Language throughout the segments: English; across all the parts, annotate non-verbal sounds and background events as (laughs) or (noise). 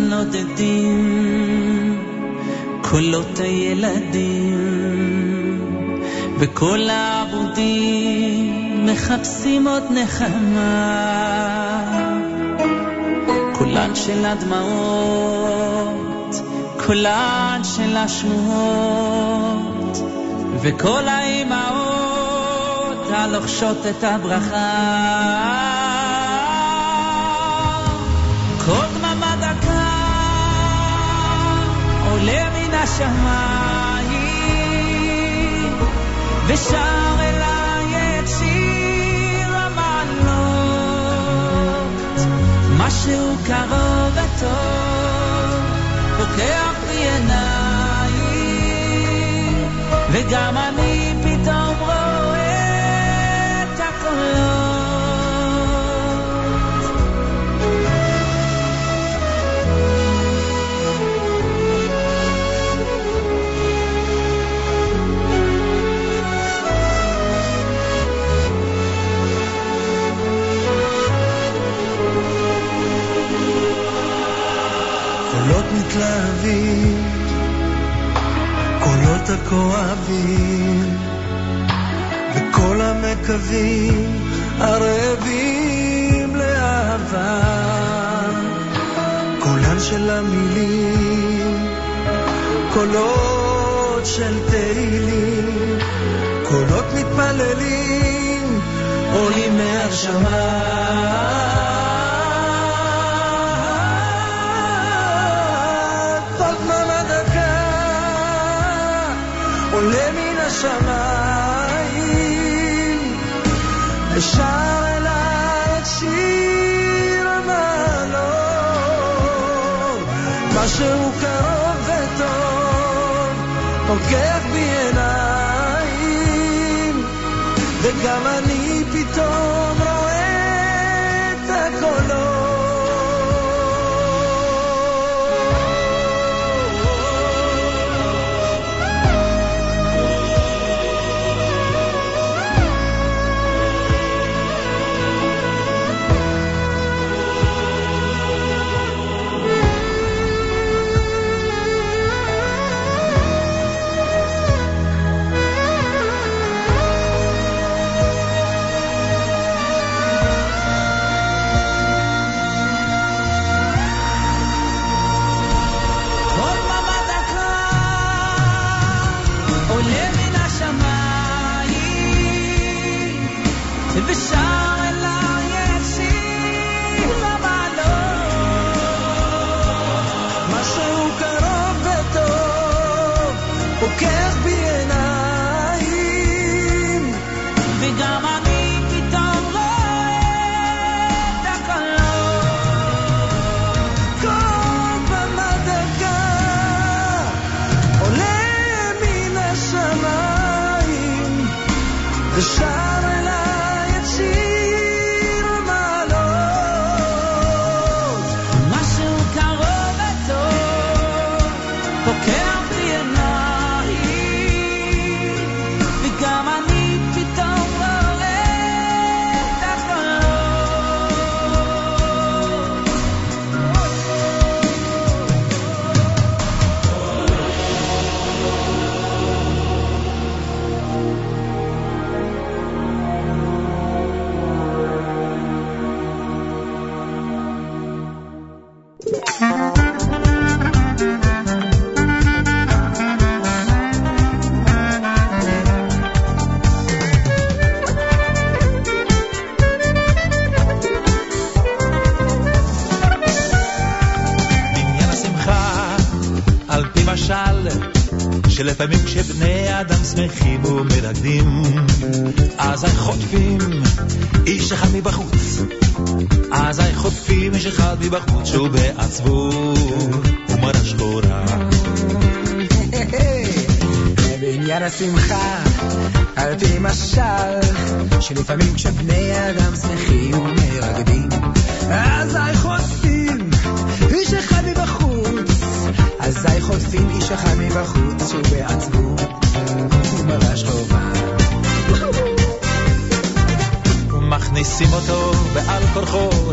קולות הנודדים, קולות הילדים, וכל העבודים מחפשים עוד נחמה. קולן של הדמעות, קולן של השמועות, וכל האימהות הלוחשות את הברכה. השמיים ושר אליי את שיר המעלות. משהו קרוב וטוב פוקח בי עיניים וגם אני קולות מתלהבים, קולות הכואבים, וכל המקווים ערבים לאהבה. קולן של המילים, קולות של תהילים, קולות מתפללים, עולים מהשמיים. עולה מן השמיים, ושר אליי את שיר המעלות. משהו קרוב וטוב, פוקח בי עיניים, וגם אני פתאום רואה את הקולות.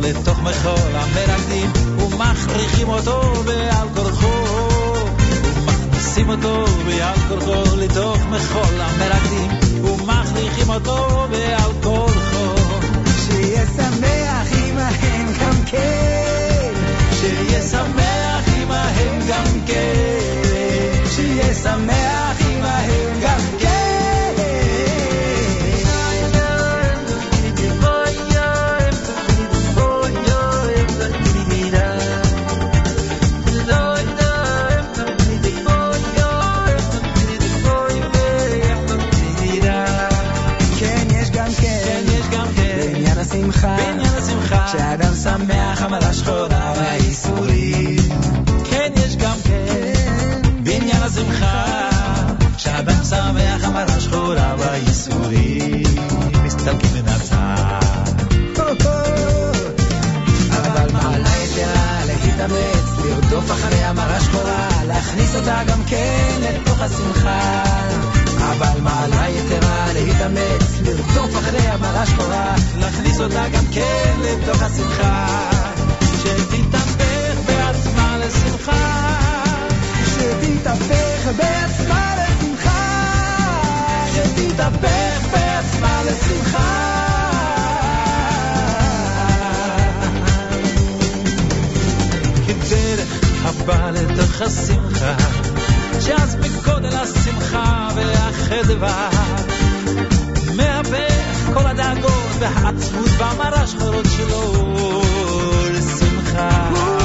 לתוך מחול המרקדים ומכריחים אותו בעל כורחו. ומכניסים אותו בעל כורחו לתוך מחול המרקדים ומכריחים אותו בעל כורחו. שיהיה שמח עמהם גם כן, שיהיה שמח עמהם גם כן. שיהיה שמח עמהם גם שאדם שמח אבל השחורה והייסורים. כן, יש גם כן בעניין השמחה שאדם שמח אמר השחורה והייסורים מסתלקים מן הצד אבל מעלה יתרה להתאמץ, לרדוף אחרי המרה שחורה, להכניס אותה גם כן לתוך השמחה. אבל מעלה יתרה להתאמץ, לרדוף אחרי המרה שחורה, להכניס אותה גם כן לתוך השמחה. שתתהפך בעצמה לשמחה. שתתהפך בעצמה לשמחה, שתתהפך בעצמה לשמחה. כדרך הבא לתוך השמחה שאז בגודל השמחה והחדווה. מהפך כל הדאגות והעצבות והמרה שחורות שלו לשמחה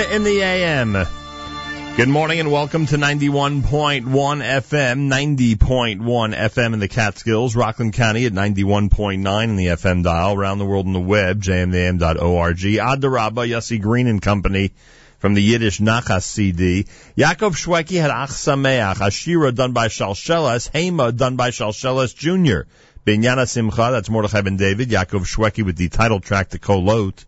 In the AM. Good morning and welcome to 91.1 FM, 90.1 FM in the Catskills, Rockland County at 91.9 in the FM dial, around the world on the web, jmam.org. Adarabba, Yossi Green and Company from the Yiddish Nachas CD. Yaakov Shwekey had Ach Sameach, Ashira done by Shalsheles, Hema done by Shalsheles Jr. Binyana Simcha, that's Mordechai ben David, Yaakov Shwekey with the title track The Kolot,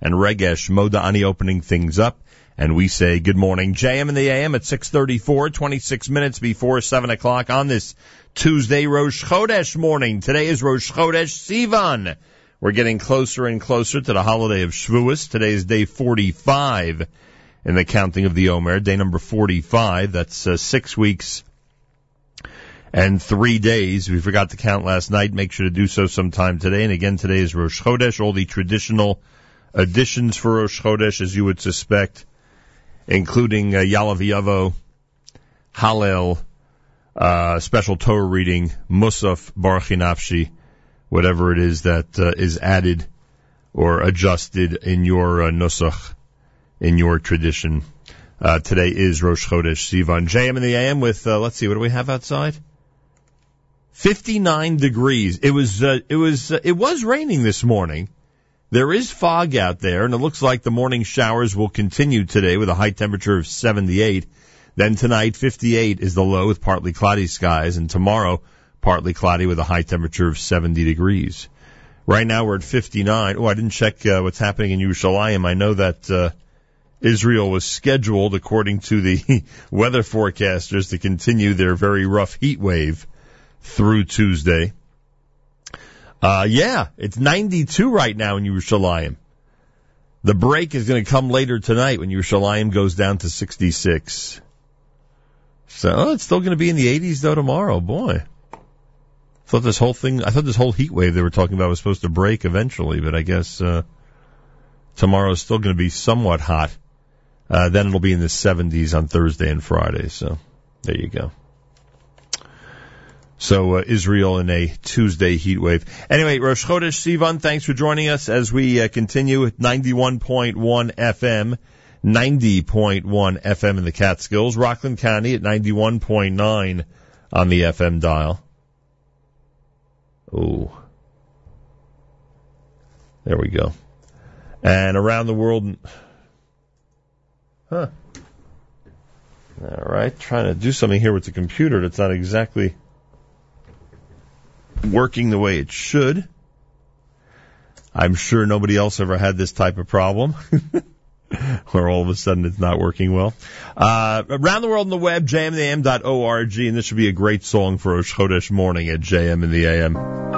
and Regesh Moda Ani opening things up. And we say good morning, JM in the AM at 634, 26 minutes before 7 o'clock on this Tuesday Rosh Chodesh morning. Today is Rosh Chodesh Sivan. We're getting closer and closer to the holiday of Shavuos. Today is day 45 in the counting of the Omer, day number 45. That's uh, six weeks and three days. We forgot to count last night, make sure to do so sometime today. And again, today is Rosh Chodesh, all the traditional additions for Rosh Chodesh, as you would suspect, including uh, Yalav Hallel, uh, special Torah reading, Musaf, Baruch Nafshi, whatever it is that uh, is added or adjusted in your uh, Nusach, in your tradition. Uh, today is Rosh Chodesh Sivan. JM in the AM with, uh, let's see, what do we have outside? 59 degrees. It was, uh, it was, uh, it was raining this morning. There is fog out there, and it looks like the morning showers will continue today with a high temperature of 78. Then tonight, 58 is the low with partly cloudy skies, and tomorrow, partly cloudy with a high temperature of 70 degrees. Right now, we're at 59. Oh, I didn't check uh, what's happening in Yerushalayim. I know that uh, Israel was scheduled, according to the (laughs) weather forecasters, to continue their very rough heat wave through Tuesday. Uh, yeah, it's 92 right now in Yerushalayim. The break is going to come later tonight when Yerushalayim goes down to 66. So oh, it's still going to be in the 80s though tomorrow. Boy, thought this whole thing, I thought this whole heat wave they were talking about was supposed to break eventually, but I guess uh, tomorrow is still going to be somewhat hot. Uh, then it'll be in the 70s on Thursday and Friday. So there you go. So uh, Israel in a Tuesday heat wave. Anyway, Rosh Chodesh Sivan, thanks for joining us as we uh, continue with 91.1 FM, 90.1 FM in the Catskills, Rockland County at 91.9 on the FM dial. Oh, There we go. And around the world, huh. All right, trying to do something here with the computer that's not exactly working the way it should. I'm sure nobody else ever had this type of problem. (laughs) where all of a sudden it's not working well. Uh, around the world on the web, jmam.org, and this should be a great song for Rosh Chodesh morning at JM in the AM.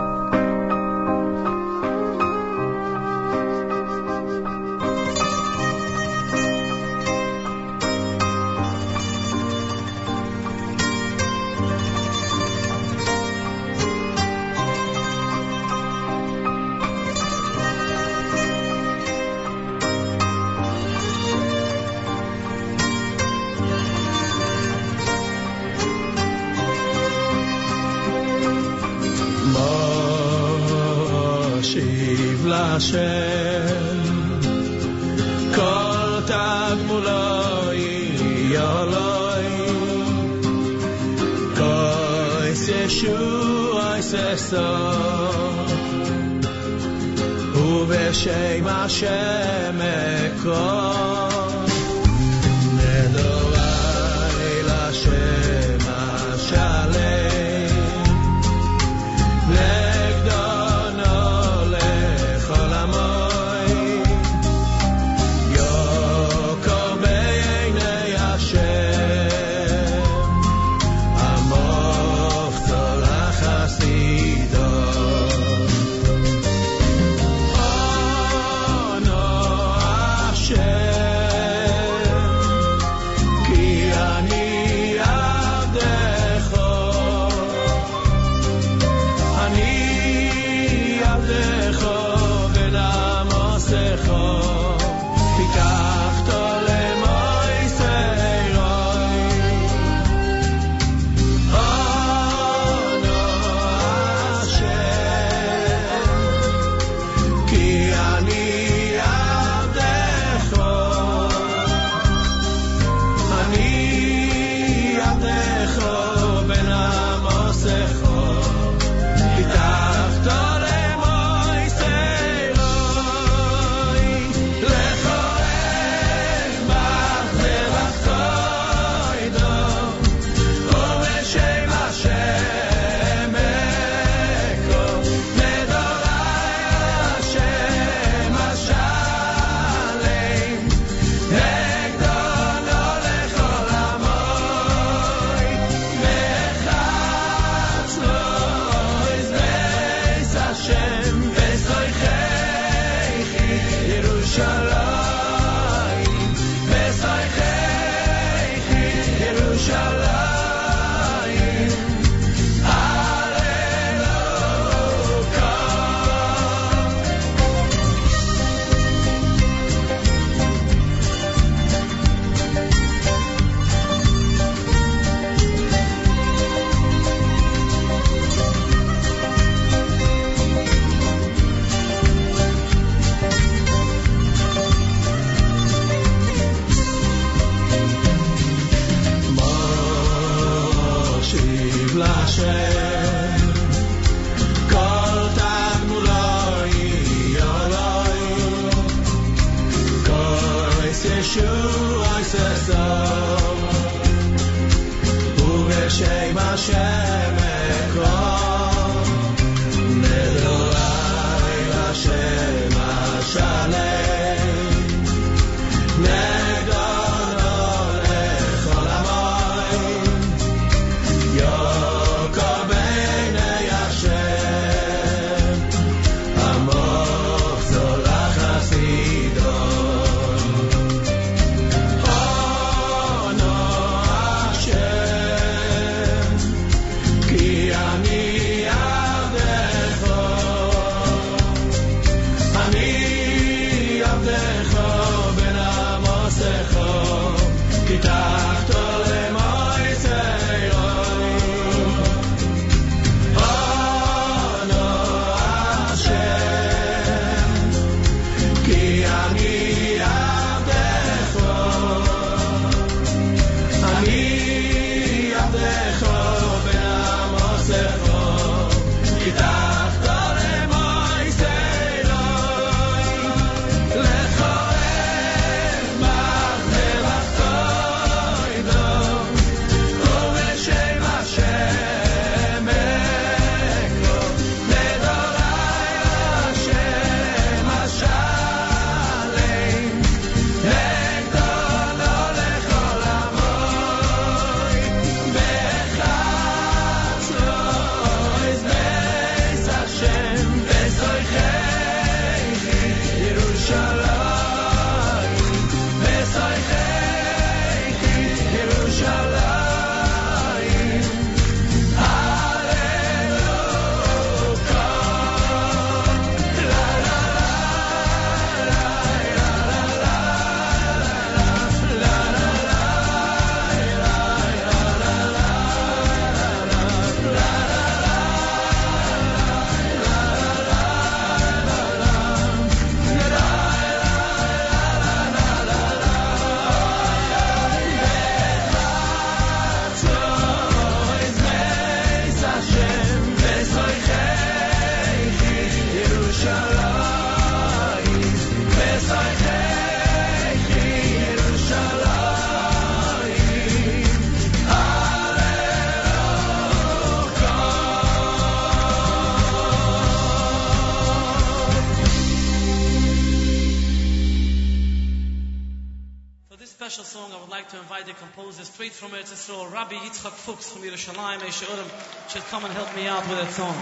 Fuchs from Yerushalayim, Eshe Urim, should come and help me out with that song.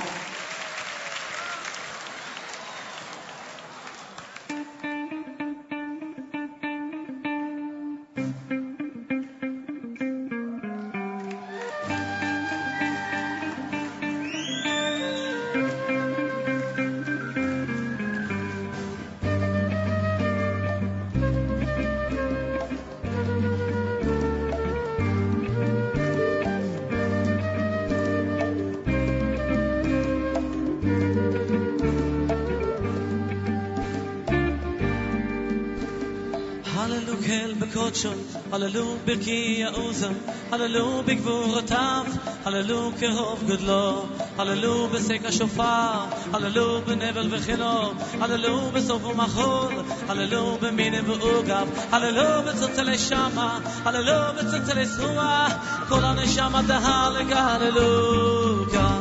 הללו בקיעוזם, הללו בגבורותיו, הללו כרוב גודלו, הללו בסק השופר, הללו בנבל וחילו, הללו בסוף ומחול, הללו במיני ועוגב, הללו בצלצלי שמה, הללו בצלצלי זרוע, כל הנשמה דהלק הללוקה,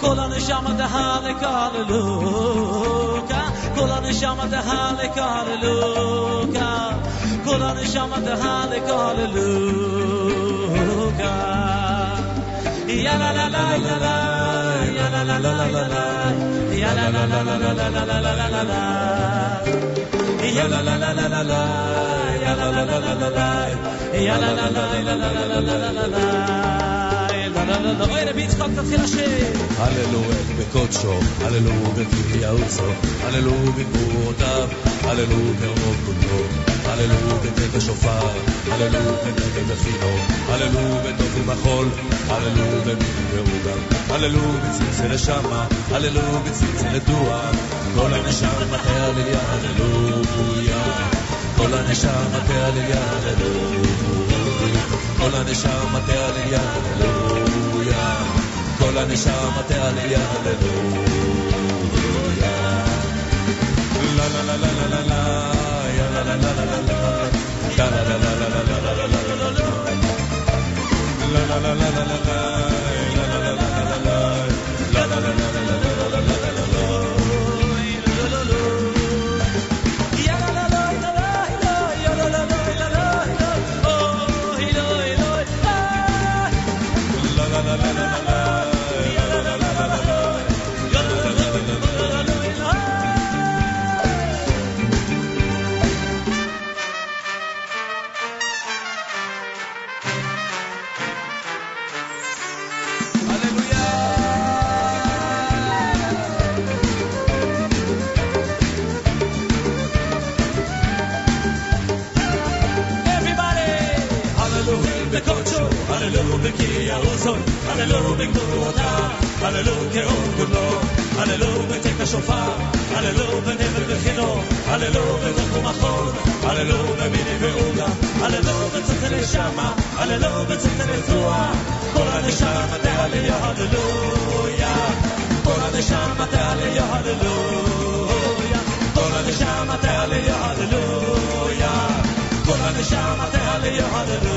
כל הנשמה דהלק הללוקה, כל הנשמה דהלק הללוקה כל הנשמה דהלך הללוקה. יא לה לה לה לה לה, יא לה לה לה לה לה, יא לה לה לה לה לה לה לה לה לה לה לה. יא לה לה לה לה לה לה, יא לה לה לה לה לה לה, יא לה לה לה לה לה לה לה לה לה לה. אוי רבי יצחק תתחיל לשיר הללויה בקודשו, הללויה בקריאי יעוצו, הללויה בגבורותיו, הללויה ברוב כולו, הללו בטרם שופר, הללו בטרם חינות, הללו בתופים החול, הללו במדבר וגם, הללו בצלצל לשמה, הללו בצלצל דוע, כל הנשם הללו בויה, כל הנשם התהלליה, הללויה, כל הנשם התהלליה, הללויה, כל הנשם התהלליה, הללויה. לה לה לה לה לה לה La la la la la uzor Hallelu bigdurota Hallelu keurgulo Hallelu betek shofar Hallelu benevel bechino Hallelu bezochu machor Hallelu bemini veuda Hallelu betzete neshama Hallelu betzete nezua Kol הנשמה תעלה יא הללויה כל הנשמה תעלה יא הללויה כל הנשמה תעלה יא הללויה כל הנשמה תעלה יא הללויה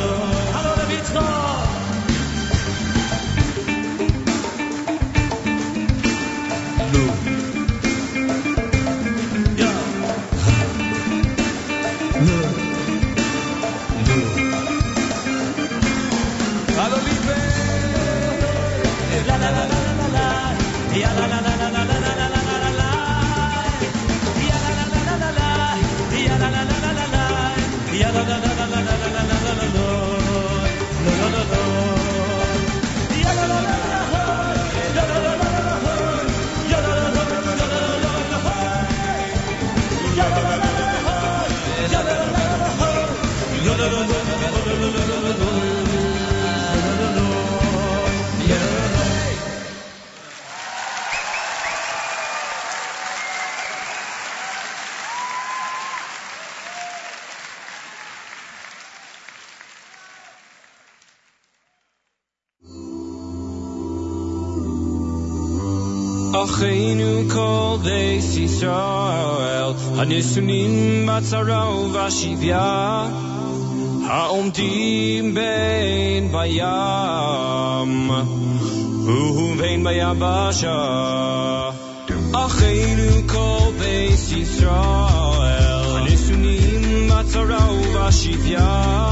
ישראל, הנשונים בצרה ובשביה, העומדים בין בים ובין ביבשה. אחינו כל בית ישראל, הנשונים בצרה ובשביה,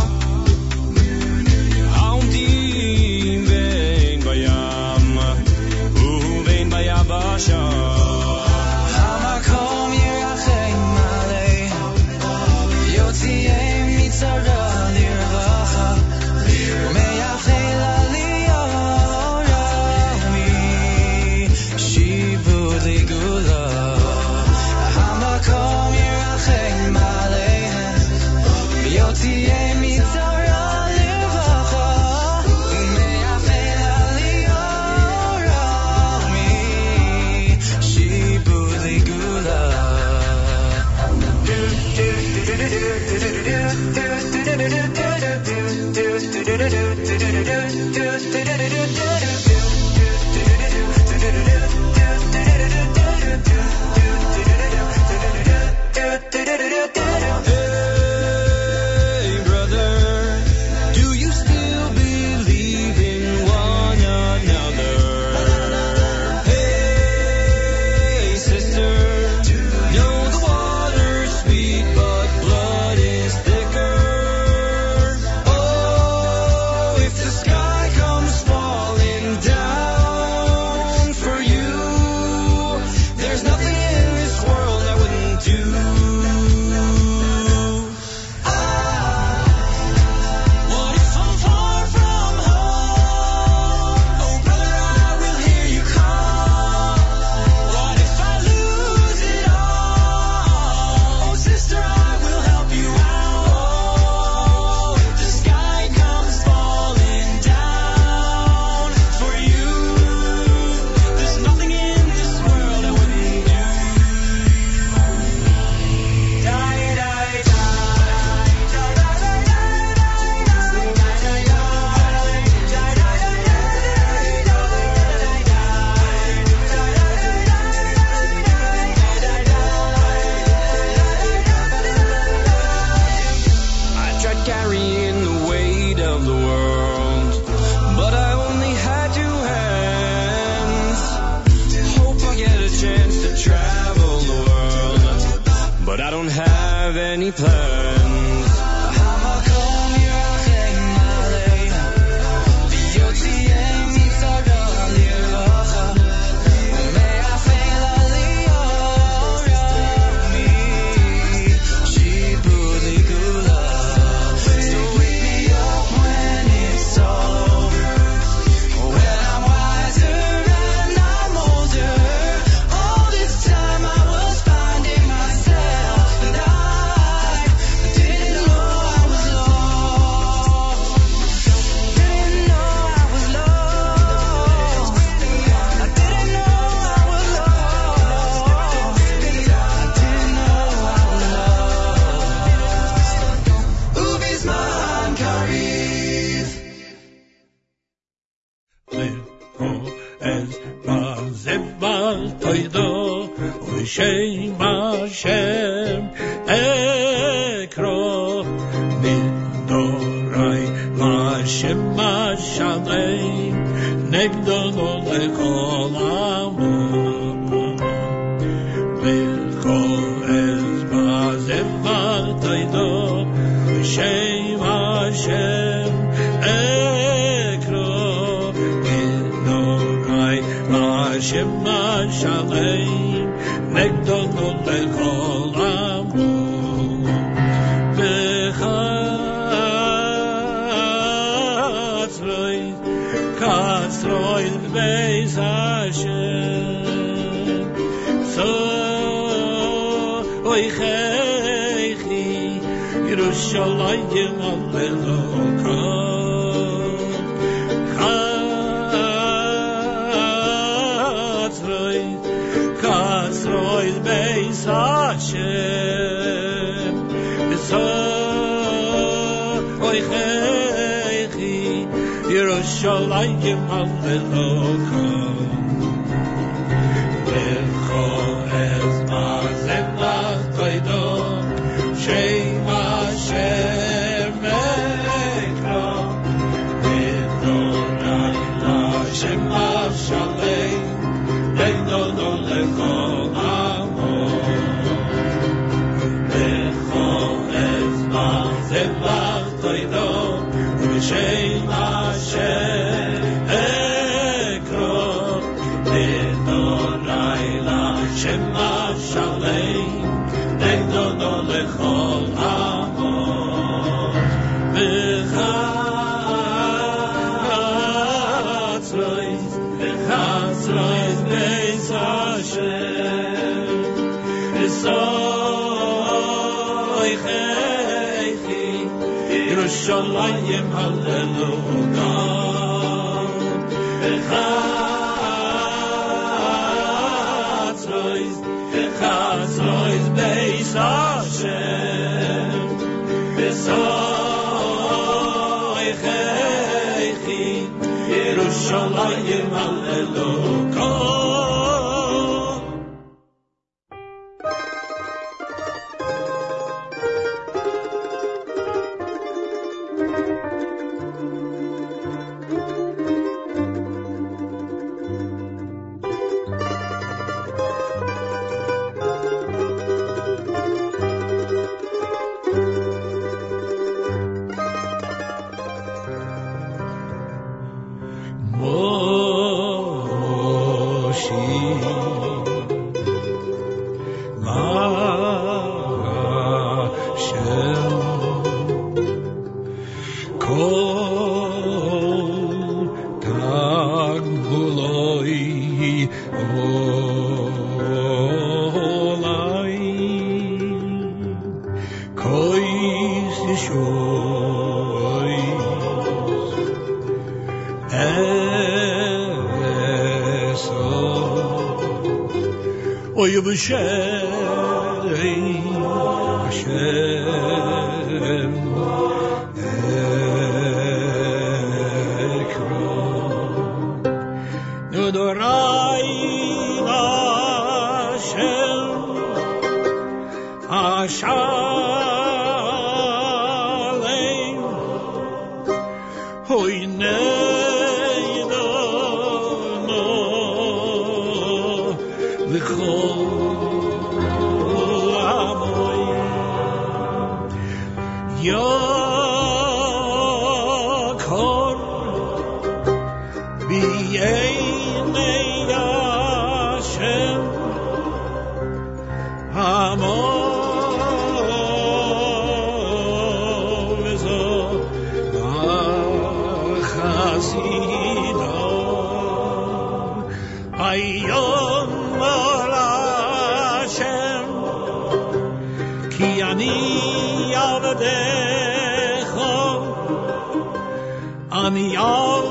ani al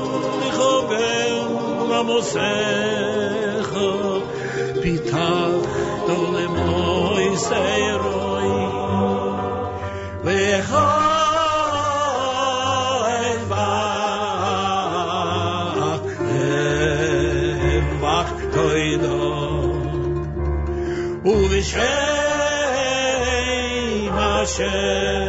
khobel ma mosekh pita to le moy seroy le kha Shame.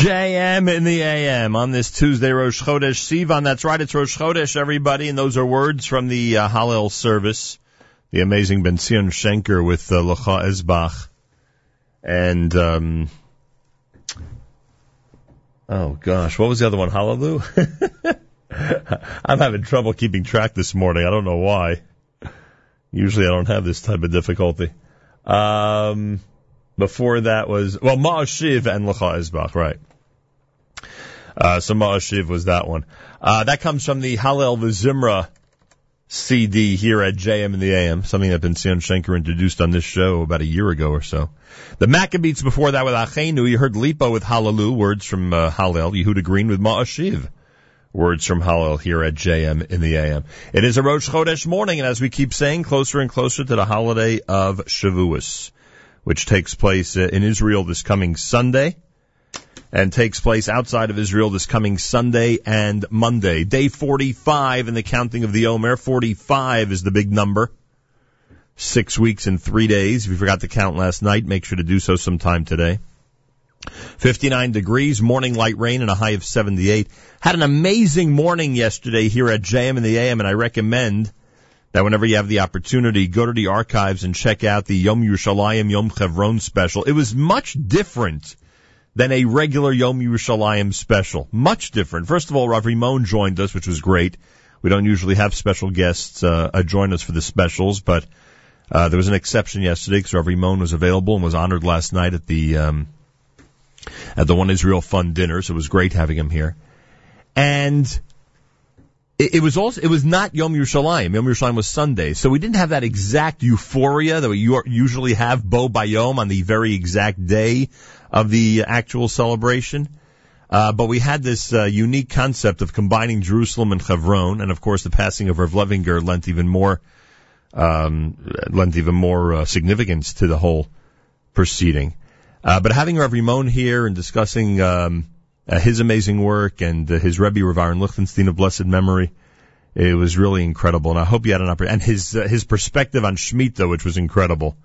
JM in the AM on this Tuesday, Rosh Chodesh Sivan. That's right, it's Rosh Chodesh, everybody, and those are words from the uh, Hallel service. The amazing Ben Zion Shenker with uh, Lecha Ezbach. And, um, oh gosh, what was the other one? Hallelu? (laughs) I'm having trouble keeping track this morning. I don't know why. Usually I don't have this type of difficulty. Um, before that was, well, Ma'ashiv and Lecha Ezbach, right. Uh, so Ma'ashiv was that one. Uh, that comes from the Hallel Vizimra CD here at JM in the AM, something that Ben Zion Shenker introduced on this show about a year ago or so. The Maccabees before that with Achenu, you heard Lipa with Hallelu, words from uh, Hallel, Yehuda Green with Ma'ashiv. Words from Hallel here at JM in the AM. It is a Rosh Chodesh morning, and as we keep saying, closer and closer to the holiday of Shavuos, which takes place uh, in Israel this coming Sunday and takes place outside of Israel this coming Sunday and Monday. Day 45 in the counting of the Omer. 45 is the big number. Six weeks and three days. If you forgot to count last night, make sure to do so sometime today. 59 degrees, morning light rain and a high of 78. Had an amazing morning yesterday here at JM in the AM and I recommend that whenever you have the opportunity, go to the archives and check out the Yom Yerushalayim Yom Chevron special. It was much different than a regular Yom Yerushalayim special. Much different. First of all, Rav Rimon joined us, which was great. We don't usually have special guests uh, uh, join us for the specials, but uh, there was an exception yesterday because Rav Rimon was available and was honored last night at the um, at the One Israel Fund dinner. So it was great having him here. And it, it was also it was not Yom Yerushalayim. Yom Yerushalayim was Sunday, so we didn't have that exact euphoria that we usually have Bo Bayom on the very exact day of the actual celebration. Uh, but we had this uh, unique concept of combining Jerusalem and Hebron, and of course the passing of Rav Levinger lent even more um, lent even more uh, significance to the whole proceeding. Uh, but having Rav Rimon here and discussing um, uh, his amazing work and uh, his Rebbe Rav Aaron Lichtenstein of blessed memory, it was really incredible. And I hope you had an opportunity. And his his perspective on Shemitah, which was incredible.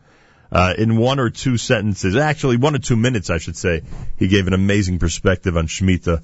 Uh, in one or two sentences, actually one or two minutes, I should say, he gave an amazing perspective on Shemitah.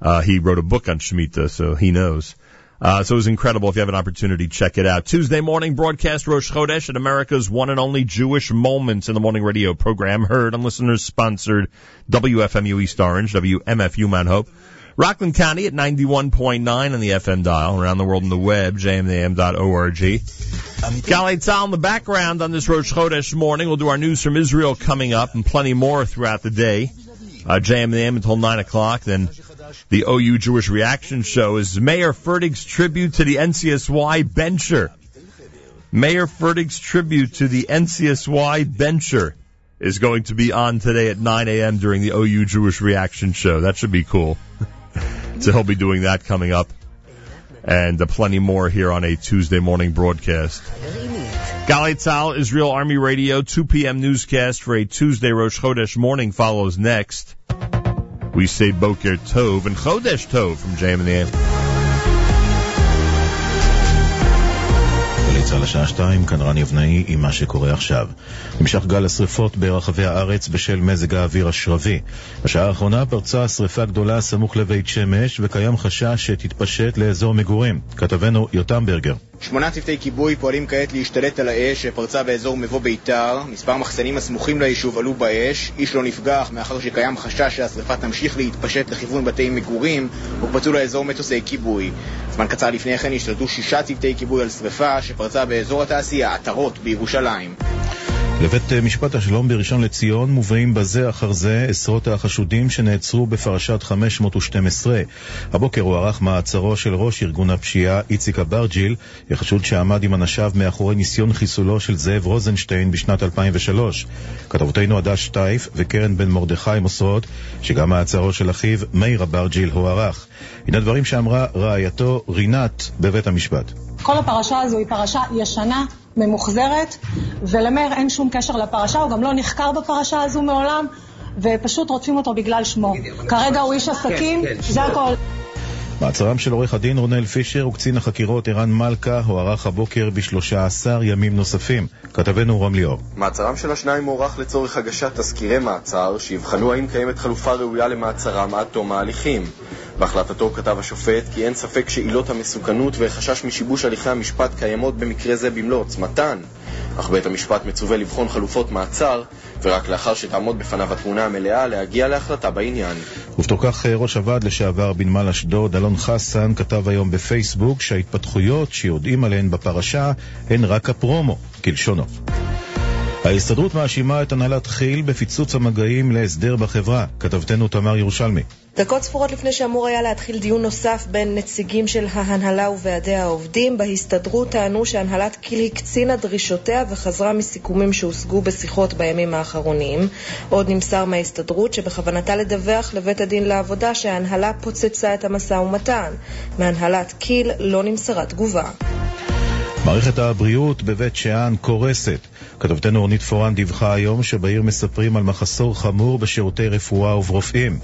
Uh, he wrote a book on Shemitah, so he knows. Uh, so it was incredible. If you have an opportunity, check it out. Tuesday morning broadcast Rosh Chodesh at America's one and only Jewish Moments in the Morning Radio program, heard on listeners sponsored WFMU East Orange, WMFU Mount Hope. Rockland County at 91.9 on the FM dial, around the world on the web, jmam.org. Galei Tzal in the background on this Rosh Chodesh morning. We'll do our news from Israel coming up and plenty more throughout the day. Uh, JMAM until 9 o'clock. Then the OU Jewish Reaction Show is Mayer Fertig's tribute to the NCSY bencher. Mayer Fertig's tribute to the NCSY bencher is going to be on today at 9 a.m. during the OU Jewish Reaction Show. That should be cool. (laughs) so he'll be doing that coming up. And uh, plenty more here on a Tuesday morning broadcast. Galei Tzal, Israel Army Radio, 2 p.m. newscast for a Tuesday Rosh Chodesh morning follows next. We say Boker Tov and Chodesh Tov from JM and the AM. צה"ל השעה 2, כאן רן יבנאי עם מה שקורה עכשיו. נמשך גל השרפות ברחבי הארץ בשל מזג האוויר השרבי. בשעה האחרונה פרצה שרפה גדולה סמוך לבית שמש וקיים חשש שתתפשט לאזור מגורים. כתבנו יותם ברגר. שמונה צוותי כיבוי פועלים כעת להשתלט על האש שפרצה באזור מבוא ביתר. מספר מחסנים הסמוכים ליישוב עלו באש. איש לא נפגע מאחר שקיים חשש שהשרפה תמשיך להתפשט לכיוון בתי מגורים הוקפצו לאזור מטוסי כיבוי. זמן קצר לפני כן השתלטו שישה צוותי כיבוי על שרפה שפרצה באזור התעשייה עטרות בירושלים. לבית משפט השלום בראשון לציון מובאים בזה אחר זה עשרות החשודים שנעצרו בפרשת 512. הבוקר הוארך מעצרו של ראש ארגון הפשיעה איציק אברג'יל, החשוד שעמד עם אנשיו מאחורי ניסיון חיסולו של זאב רוזנשטיין בשנת 2003. כתבותינו עדה שטייף וקרן בן מרדכי מוסרות שגם מעצרו של אחיו מאיר אברג'יל הוארך. הנה דברים שאמרה רעייתו רינת בבית המשפט. כל הפרשה הזו היא פרשה ישנה, ממוחזרת, ולמאיר אין שום קשר לפרשה, הוא גם לא נחקר בפרשה הזו מעולם, ופשוט רודפים אותו בגלל שמו. כרגע הוא איש עסקים, זה הכל. מעצרם של עורך הדין רונל פישר וקצין החקירות ערן מלכה הוארך הבוקר ב-13 ימים נוספים. כתבנו רום ליאור. מעצרם של השניים מוארך לצורך הגשת תזכירי מעצר שיבחנו האם קיימת חלופה ראויה למעצרם עד תום ההליכים. בהחלטתו כתב השופט כי אין ספק שעילות המסוכנות וחשש משיבוש הליכי המשפט קיימות במקרה זה במלוא עוצמתן. אך בית המשפט מצווה לבחון חלופות מעצר, ורק לאחר שתעמוד בפניו התמונה המלאה להגיע להחלטה בעניין. ובתור כך ראש הוועד לשעבר בנמל אשדוד, אלון חסן, כתב היום בפייסבוק שההתפתחויות שיודעים עליהן בפרשה הן רק הפרומו, כלשונו. ההסתדרות מאשימה את הנהלת כי"ל בפיצוץ המגעים להסדר בחברה, כתבתנו תמר ירושלמי. דקות ספורות לפני שאמור היה להתחיל דיון נוסף בין נציגים של ההנהלה וועדי העובדים, בהסתדרות טענו שהנהלת כי"ל הקצינה דרישותיה וחזרה מסיכומים שהושגו בשיחות בימים האחרונים. עוד נמסר מההסתדרות שבכוונתה לדווח לבית הדין לעבודה שההנהלה פוצצה את המשא ומתן. מהנהלת כי"ל לא נמסרה תגובה. מערכת הבריאות בבית שאן קורסת. כתבתנו אורנית פורן דיווחה היום שבעיר מספרים על מחסור חמור בשירותי רפואה וברופאים.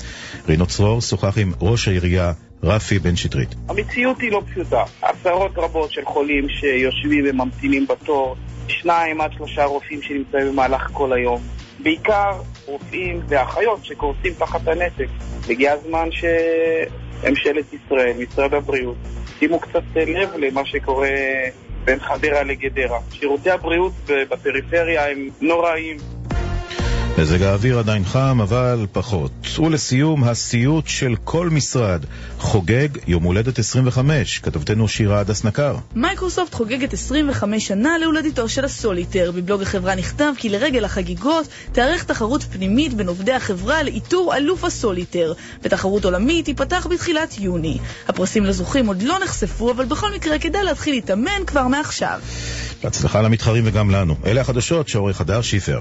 רינו צרור שוחח עם ראש העירייה רפי בן שטרית. המציאות היא לא פשוטה. עשרות רבות של חולים שיושבים וממתינים בתור, שניים עד שלושה רופאים שנמצאים במהלך כל היום. בעיקר רופאים ואחיות שקורסים תחת הנתק. הגיע הזמן שממשלת ישראל, משרד הבריאות, שימו קצת לב למה שקורה בין חדרה לגדרה. שירותי הבריאות בפריפריה הם נוראים. מזג האוויר עדיין חם, אבל פחות. ולסיום, הסיוט של כל משרד חוגג יום הולדת 25. כתבתנו שירה הדס נקר. מייקרוסופט חוגגת 25 שנה להולדתו של הסוליטר. בבלוג החברה נכתב כי לרגל החגיגות תיערך תחרות פנימית בין עובדי החברה לאיתור אלוף הסוליטר. ותחרות עולמית תיפתח בתחילת יוני. הפרסים לזוכים עוד לא נחשפו, אבל בכל מקרה כדאי להתחיל להתאמן כבר מעכשיו. בהצלחה למתחרים וגם לנו. אלה החדשות שעורך הדר שיפר.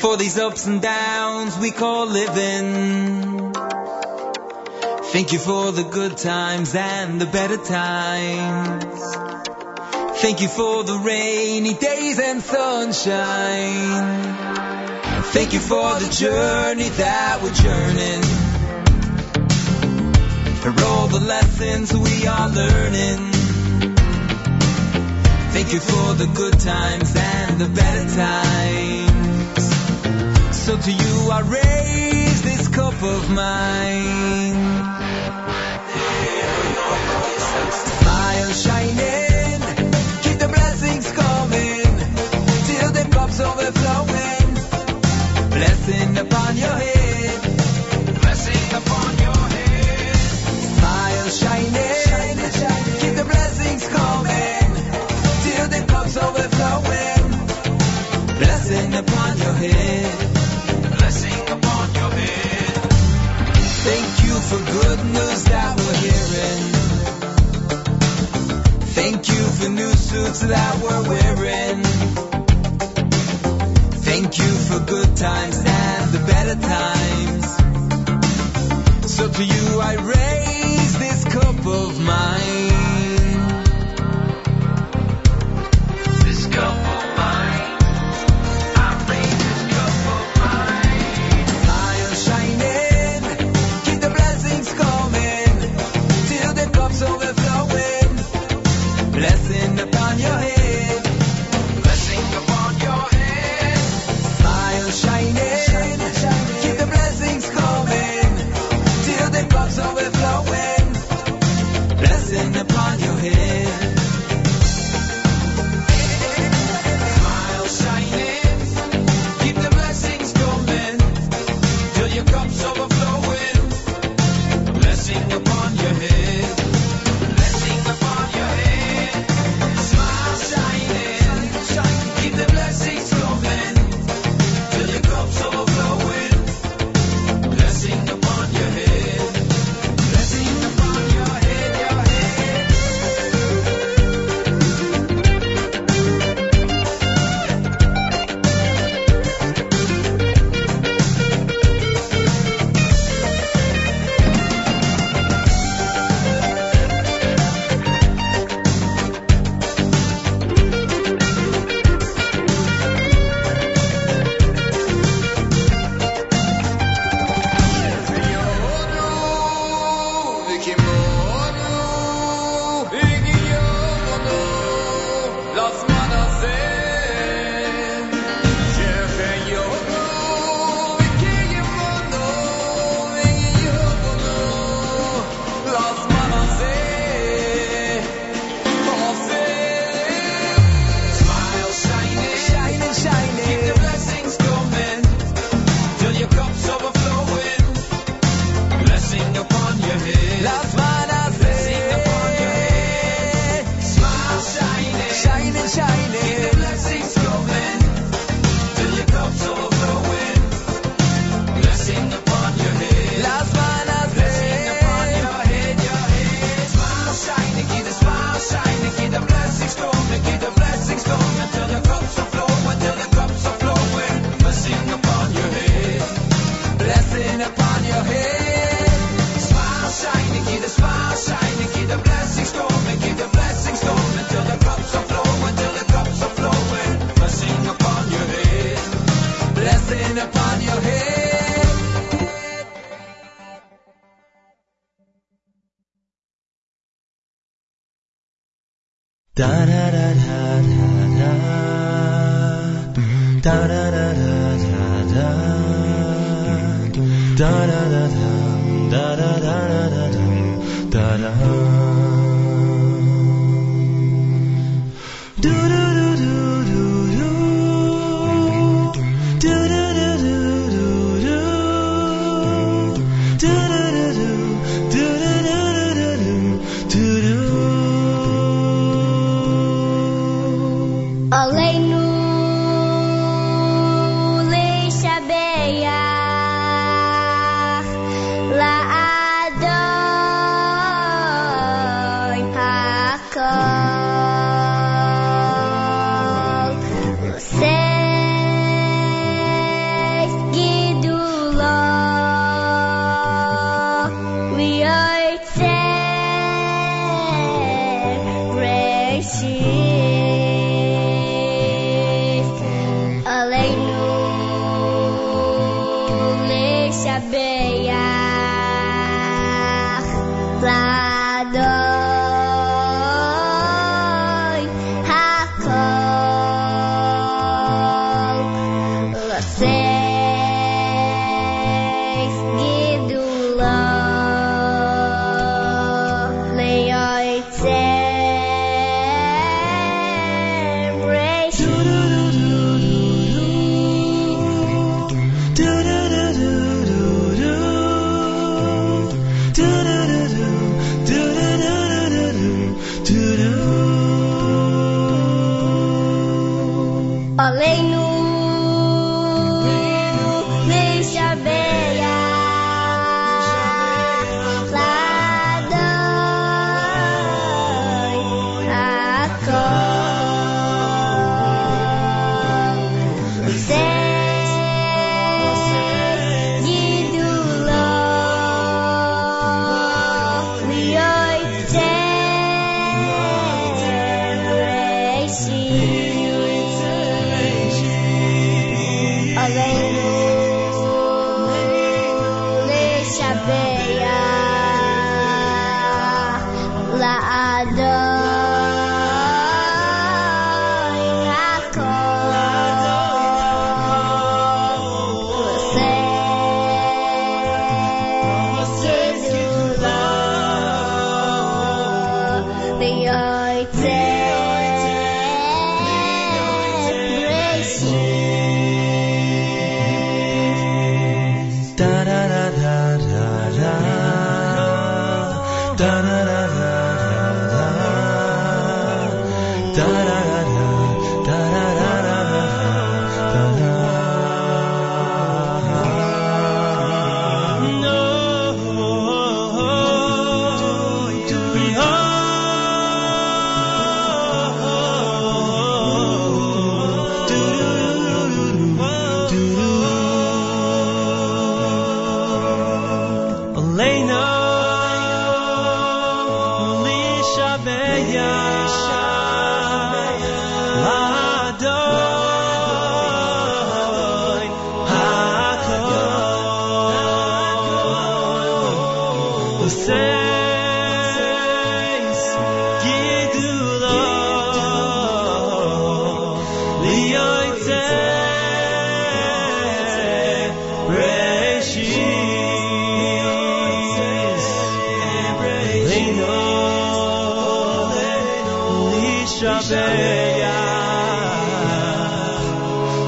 for these ups and downs we call living. Thank you for the good times and the better times. Thank you for the rainy days and sunshine. Thank you for the journey that we're journeying. For all the lessons we are learning. Thank you for the good times and the better times. So to you I raise this cup of mine. Smile shining, keep the blessings coming till the cup's overflowing. Blessing upon your head. Blessing upon your head. Thank you for good news that we're hearing. Thank you for new suits that we're wearing. Thank you for good times and the better times. So to you I raise this cup of mine.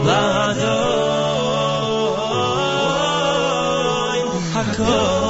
לאדוני הכל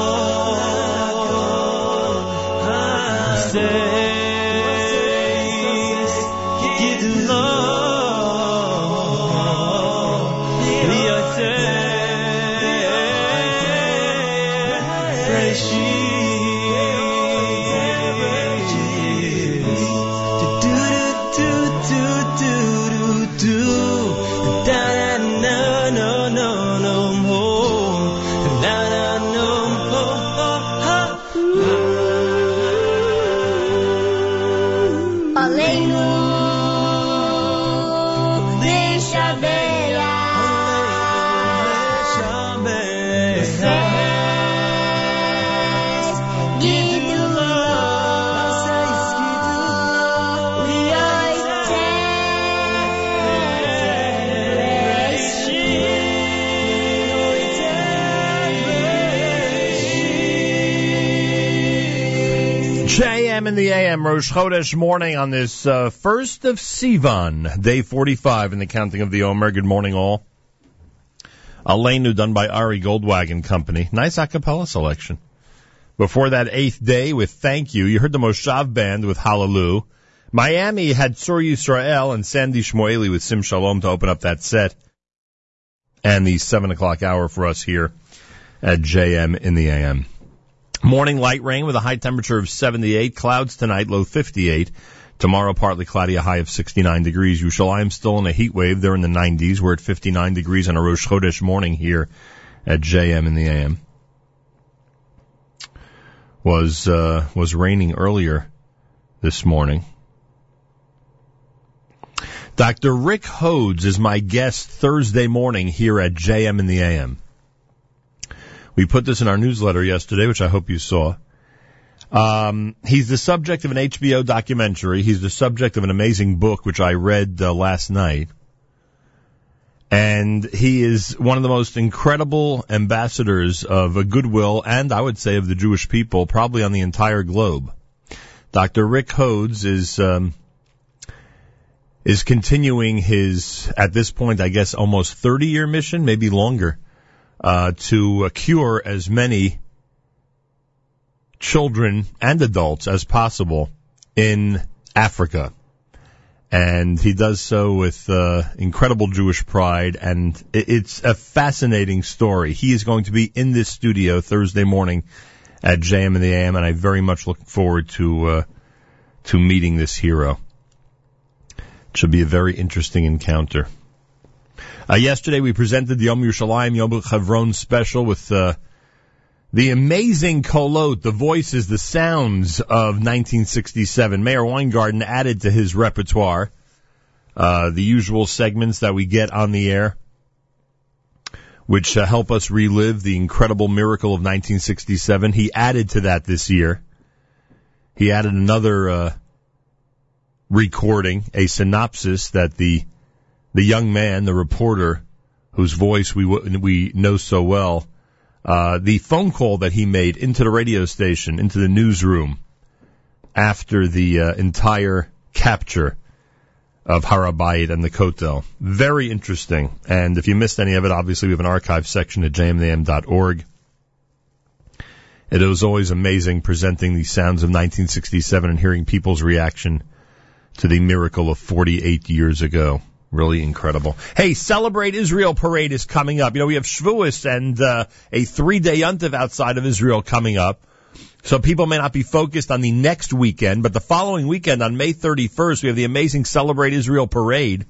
AM, Rosh Chodesh morning on this uh, first of Sivan, day 45 in the counting of the Omer. Good morning, all. Aleinu done by Ari Goldwag and Company. Nice a cappella selection. Before that eighth day with Thank You, you heard the Moshav Band with Hallelujah. Miami had Sur Yisrael and Sandy Shmoeli with Sim Shalom to open up that set. And the seven o'clock hour for us here at JM in the AM. Morning light rain with a high temperature of 78. Clouds tonight, low 58. Tomorrow, partly cloudy, a high of 69 degrees. Usual. I am still in a heat wave. They're in the 90s. We're at 59 degrees on a Rosh Chodesh morning here at JM in the AM. Was, uh, was raining earlier this morning. Dr. Rick Hodes is my guest Thursday morning here at JM in the AM. We put this in our newsletter yesterday, which I hope you saw. Um, he's the subject of an HBO documentary. He's the subject of an amazing book, which I read uh, last night. And he is one of the most incredible ambassadors of a goodwill and I would say of the Jewish people, probably on the entire globe. Dr. Rick Hodes is, um, is continuing his, at this point, I guess, almost 30 year mission, maybe longer, uh, to uh, cure as many children and adults as possible in Africa. And he does so with uh, incredible Jewish pride, and it's a fascinating story. He is going to be in this studio Thursday morning at JM in the AM, and I very much look forward to uh, to meeting this hero. It should be a very interesting encounter. Uh, yesterday we presented the Yom Yerushalayim Yom Chevron special with uh, the amazing kolot, the voices, the sounds of 1967. Meir Weingarten added to his repertoire uh, the usual segments that we get on the air, which uh, help us relive the incredible miracle of 1967. He added to that this year. He added another uh, recording, a synopsis that the the young man, the reporter, whose voice we we know so well, uh, the phone call that he made into the radio station, into the newsroom, after the uh, entire capture of Har HaBayit and the Kotel. Very interesting. And if you missed any of it, obviously we have an archive section at jmintheam.org. It was always amazing presenting the sounds of 1967 and hearing people's reaction to the miracle of 48 years ago. Really incredible. Hey, Celebrate Israel parade is coming up. You know, we have Shavuos and uh, a three-day yontiv outside of Israel coming up. So people may not be focused on the next weekend, but the following weekend on May 31st, we have the amazing Celebrate Israel parade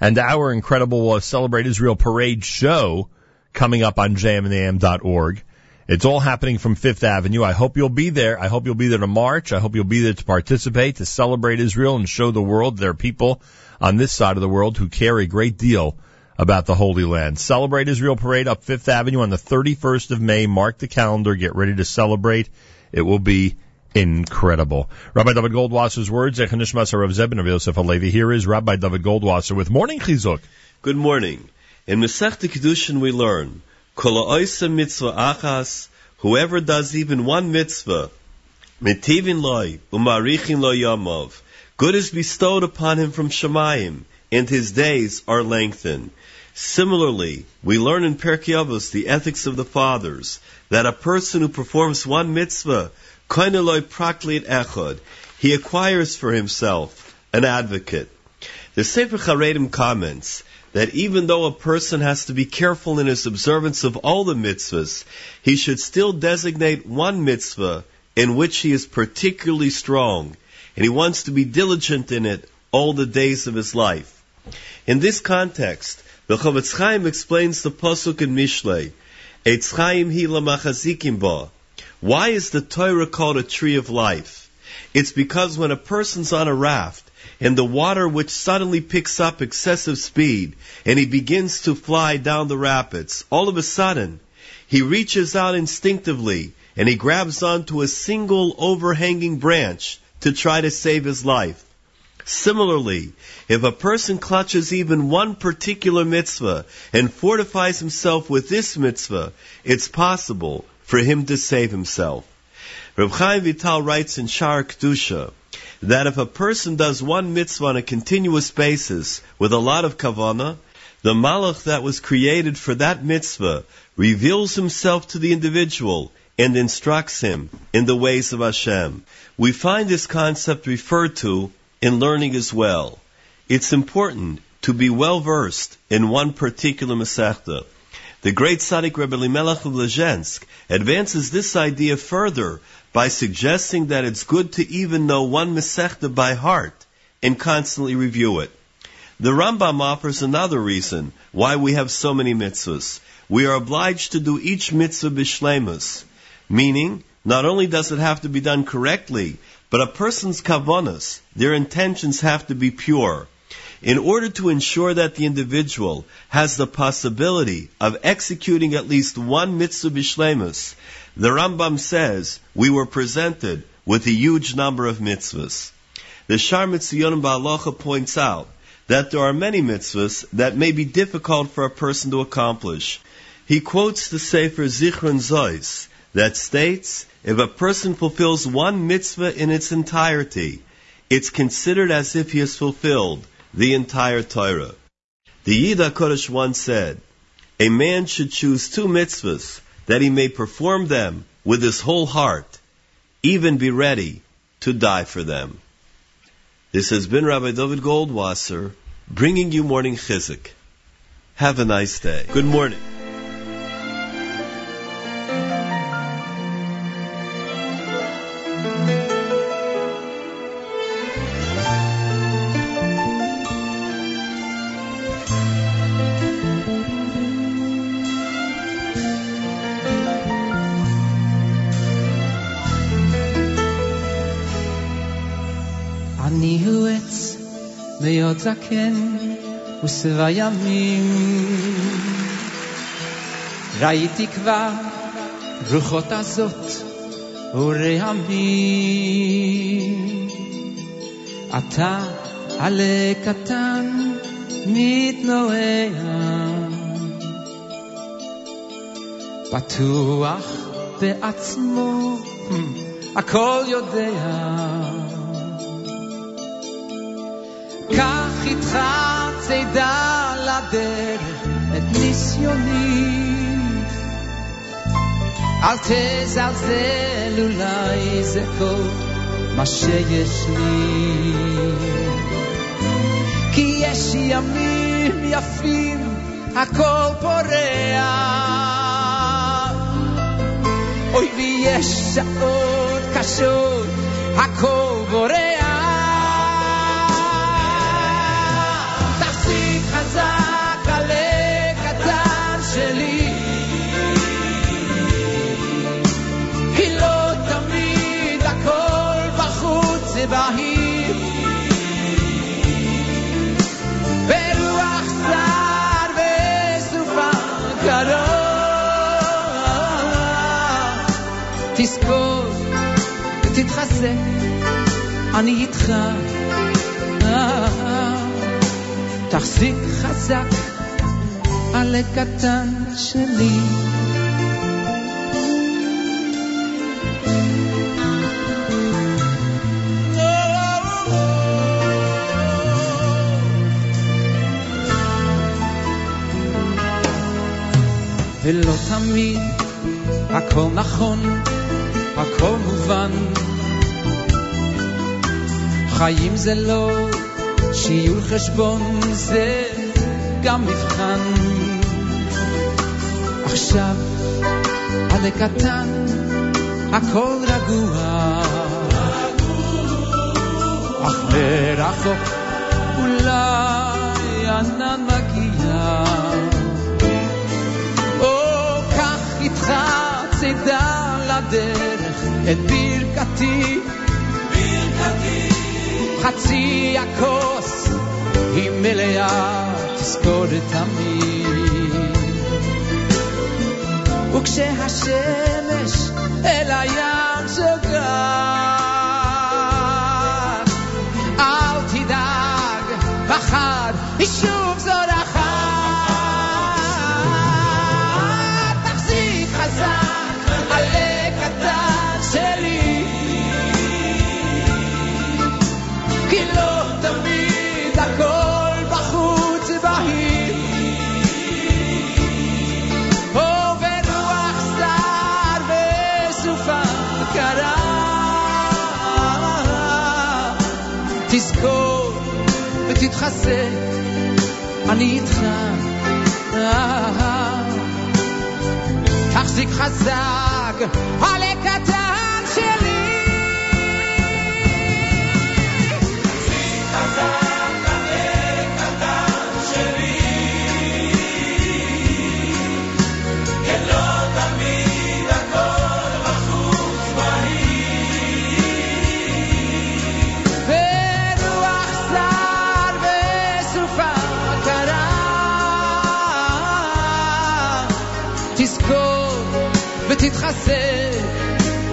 and our incredible uh, Celebrate Israel parade show coming up on jmintheam.org. It's all happening from Fifth Avenue. I hope you'll be there. I hope you'll be there to march. I hope you'll be there to participate, to celebrate Israel and show the world there are people on this side of the world who care a great deal about the Holy Land. Celebrate Israel Parade up Fifth Avenue on the 31st of May. Mark the calendar. Get ready to celebrate. It will be incredible. Rabbi Dovid Goldwasser's words, Echanishmas Rav Zebin of Yosef Halevi. Here is Rabbi David Goldwasser with Morning Chizuk. Good morning. In Masechta Kiddushin we learn, Kol mitzvah achas, whoever does even one mitzvah, mitivin loy, umarichin lo yamov, good is bestowed upon him from Shemayim, and his days are lengthened. Similarly, we learn in Pirkei Avos, the ethics of the fathers, that a person who performs one mitzvah, koineloi praklit echod, he acquires for himself an advocate. The Sefer Charedim comments that even though a person has to be careful in his observance of all the mitzvahs, he should still designate one mitzvah in which he is particularly strong, and he wants to be diligent in it all the days of his life. In this context, the Chofetz Chaim explains the pasuk in Mishlei, Eitz Chaim hi ba. Why is the Torah called a tree of life? It's because when a person's on a raft, and the water which suddenly picks up excessive speed, and he begins to fly down the rapids, all of a sudden, he reaches out instinctively, and he grabs onto a single overhanging branch to try to save his life. Similarly, if a person clutches even one particular mitzvah and fortifies himself with this mitzvah, it's possible for him to save himself. Reb Chaim Vital writes in Shar Kedusha that if a person does one mitzvah on a continuous basis with a lot of kavana, the malach that was created for that mitzvah reveals himself to the individual and instructs him in the ways of Hashem. We find this concept referred to in learning as well. It's important to be well versed in one particular Masechta. The great Tzaddik Rebbe Elimelech of Lezhensk advances this idea further by suggesting that it's good to even know one Masechta by heart and constantly review it. The Rambam offers another reason why we have so many mitzvahs. We are obliged to do each mitzvah bishlemus, meaning not only does it have to be done correctly, but a person's kavanas, their intentions have to be pure. In order to ensure that the individual has the possibility of executing at least one mitzvah bishlemus, the Rambam says we were presented with a huge number of mitzvahs. The Shar Mitzvah Ba'alacha points out that there are many mitzvahs that may be difficult for a person to accomplish. He quotes the Sefer Zichron Zois that states, if a person fulfills one mitzvah in its entirety, it's considered as if he has fulfilled the entire Torah. The Yid HaKodesh once said, a man should choose two mitzvahs that he may perform them with his whole heart, even be ready to die for them. This has been Rabbi Dovid Goldwasser bringing you morning chizuk. Have a nice day. Good morning. זקן ושבע ימים. ראיתי כבר רוחות הזאת ורעמים. אתה עלה קטן מתנועע, בטוח בעצמו, הכל יודע. קח איתך צידה לדרך את ניסיוני. אל תזלזל, אולי זה כל מה שיש לי. כי יש ימים יפים, הכל פורח. אוי ויש שעות קשות, הכל בורח. אני איתך תחזיק חזק על הקטן שלי. ולא תמיד הכל נכון, הכל מובן. חיים זה לא שיעור חשבון זה גם מבחן. עכשיו עלה קטן, הכל רגוע. אך מרחוק אולי ענן מגיע. או קח איתך צידה לדרך את. ברכתי. חצי הכוס היא מלאה, תזכור תמיד. וכשהשמש אל הים שוגעת, אל תדאג, מחר היא שוב ותתחזק, אני איתך. תחזיק חזק, עלה קטן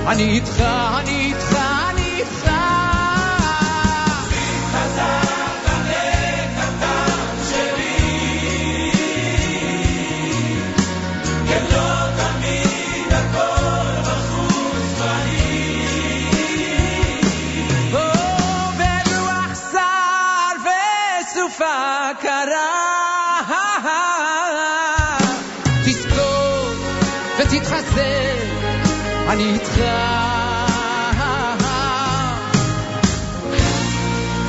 אני איתך, אני אני איתך.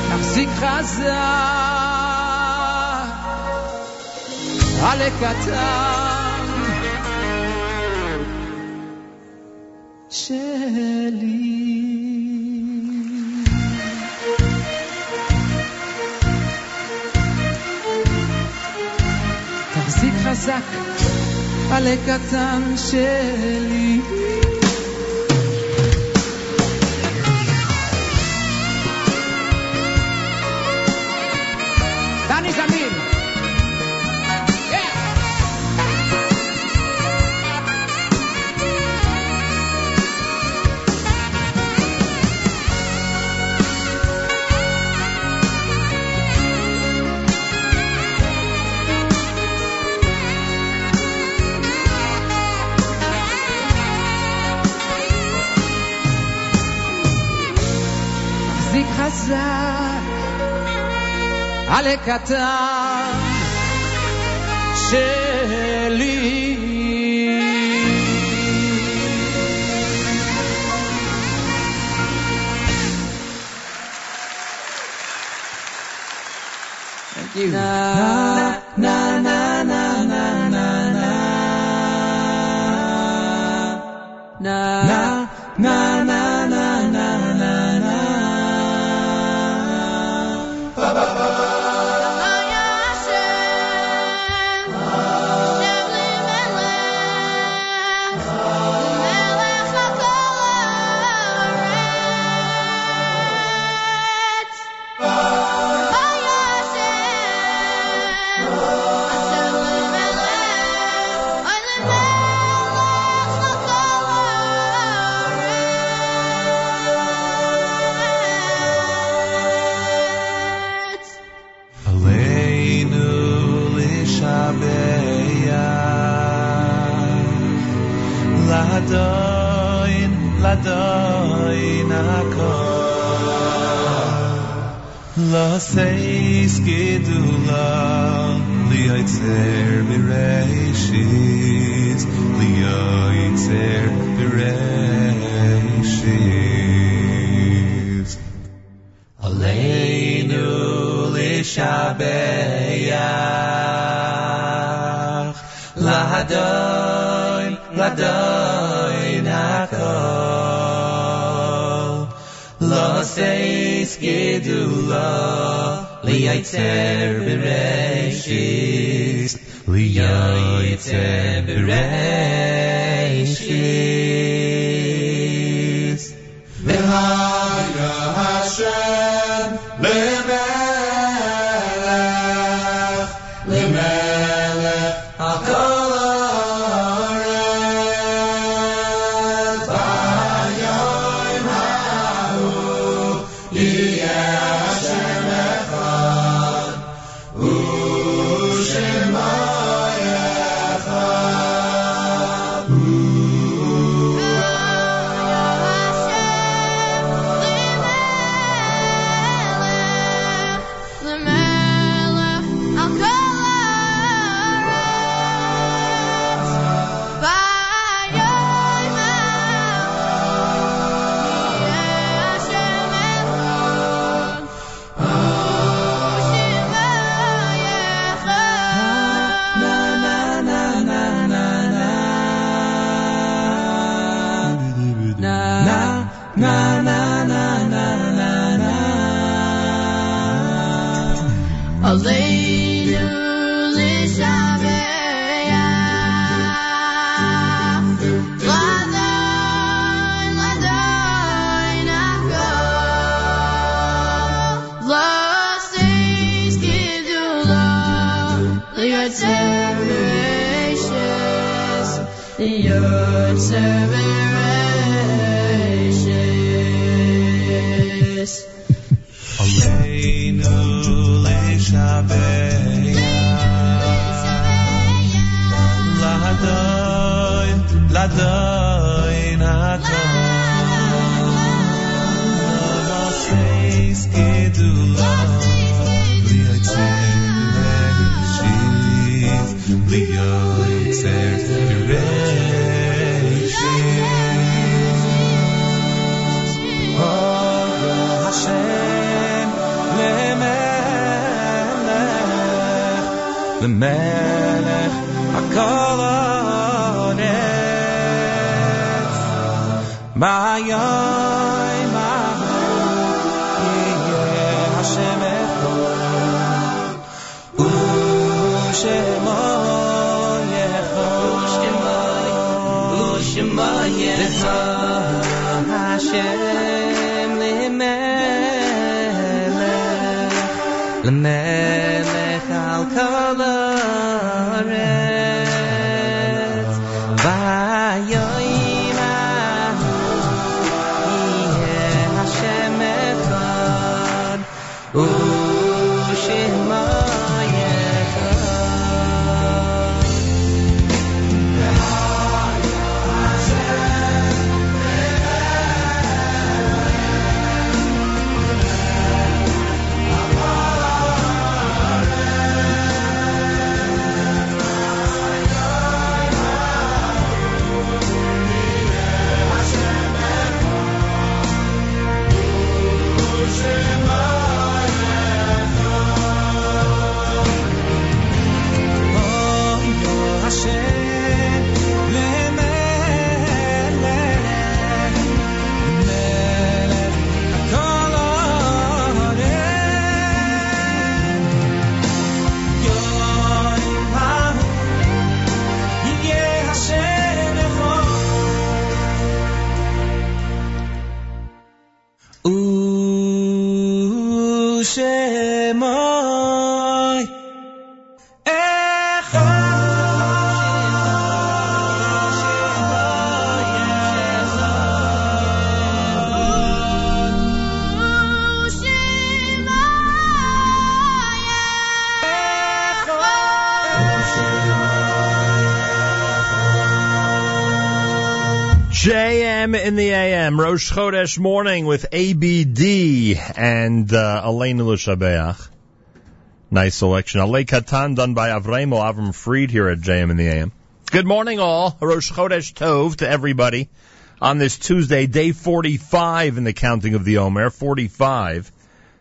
תחזיק חזק, עלה קטן שלי. תחזיק חזק, עלה קטן שלי. הלקטן שלי. the earth, in the AM, Rosh Chodesh morning with ABD and uh, Elena Lushabeach. Nice selection. Alei Katan done by Avremo Avram Fried here at JM in the AM. Good morning all. Rosh Chodesh Tov to everybody on this Tuesday, day 45 in the counting of the Omer. 45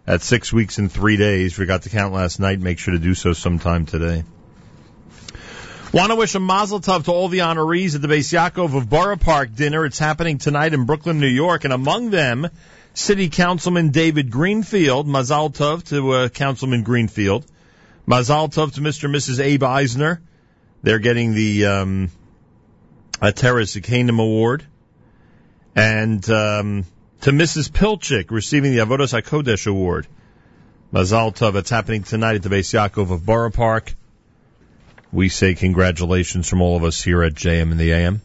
at six weeks and three days. Forgot to count last night. Make sure to do so sometime today. Want to wish a mazel tov to all the honorees at the Bais Yaakov of Borough Park dinner. It's happening tonight in Brooklyn, New York, and among them, City Councilman David Greenfield. Mazel tov to uh, Councilman Greenfield. Mazel tov to Mr. and Mrs. Abe Eisner. They're getting the um, Ateris Zikanim Award. And um, to Mrs. Pilchik receiving the Avodas HaKodesh Award. Mazel tov. It's happening tonight at the Bais Yaakov of Borough Park. We say congratulations from all of us here at JM and the AM.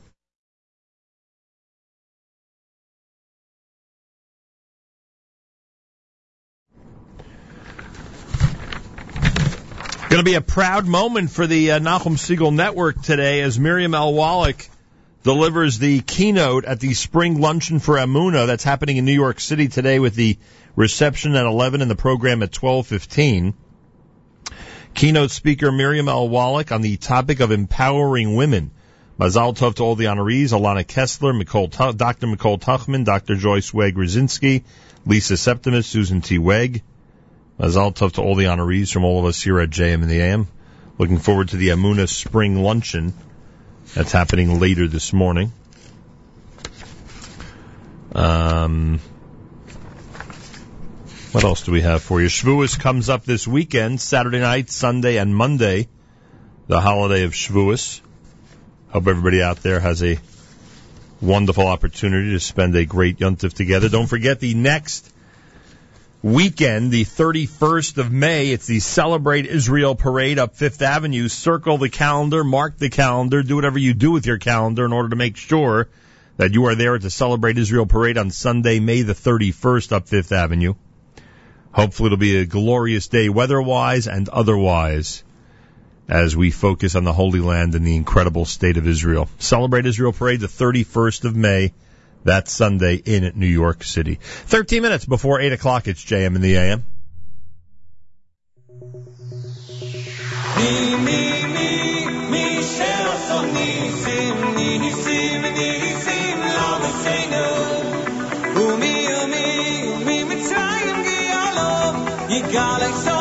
Going to be a proud moment for the uh, Nachum Segal Network today as Miriam L. Wallach delivers the keynote at the Spring Luncheon for Emunah that's happening in New York City today with the reception at 11 and the program at 12:15. Keynote speaker Miriam L. Wallach on the topic of empowering women. Mazal Tov to all the honorees, Alana Kessler, Nicole, Dr. Nicole Tuchman, Dr. Joyce Weg Rosinski, Lisa Septimus, Susan T. Weg. Mazal Tov to all the honorees from all of us here at JM and the AM. Looking forward to the Emunah Spring Luncheon that's happening later this morning. Um, what else do we have for you? Shavuos comes up this weekend, Saturday night, Sunday, and Monday, the holiday of Shavuos. Hope everybody out there has a wonderful opportunity to spend a great yontif together. Don't forget the next weekend, the 31st of May, it's the Celebrate Israel Parade up Fifth Avenue. Circle the calendar, mark the calendar, do whatever you do with your calendar in order to make sure that you are there at the Celebrate Israel Parade on Sunday, May the 31st up Fifth Avenue. Hopefully, it'll be a glorious day, weather wise and otherwise, as we focus on the Holy Land and the incredible state of Israel. Celebrate Israel Parade the 31st of May, that Sunday in New York City. 13 minutes before 8 o'clock, it's JM in the AM. Me, me, me, galaxy.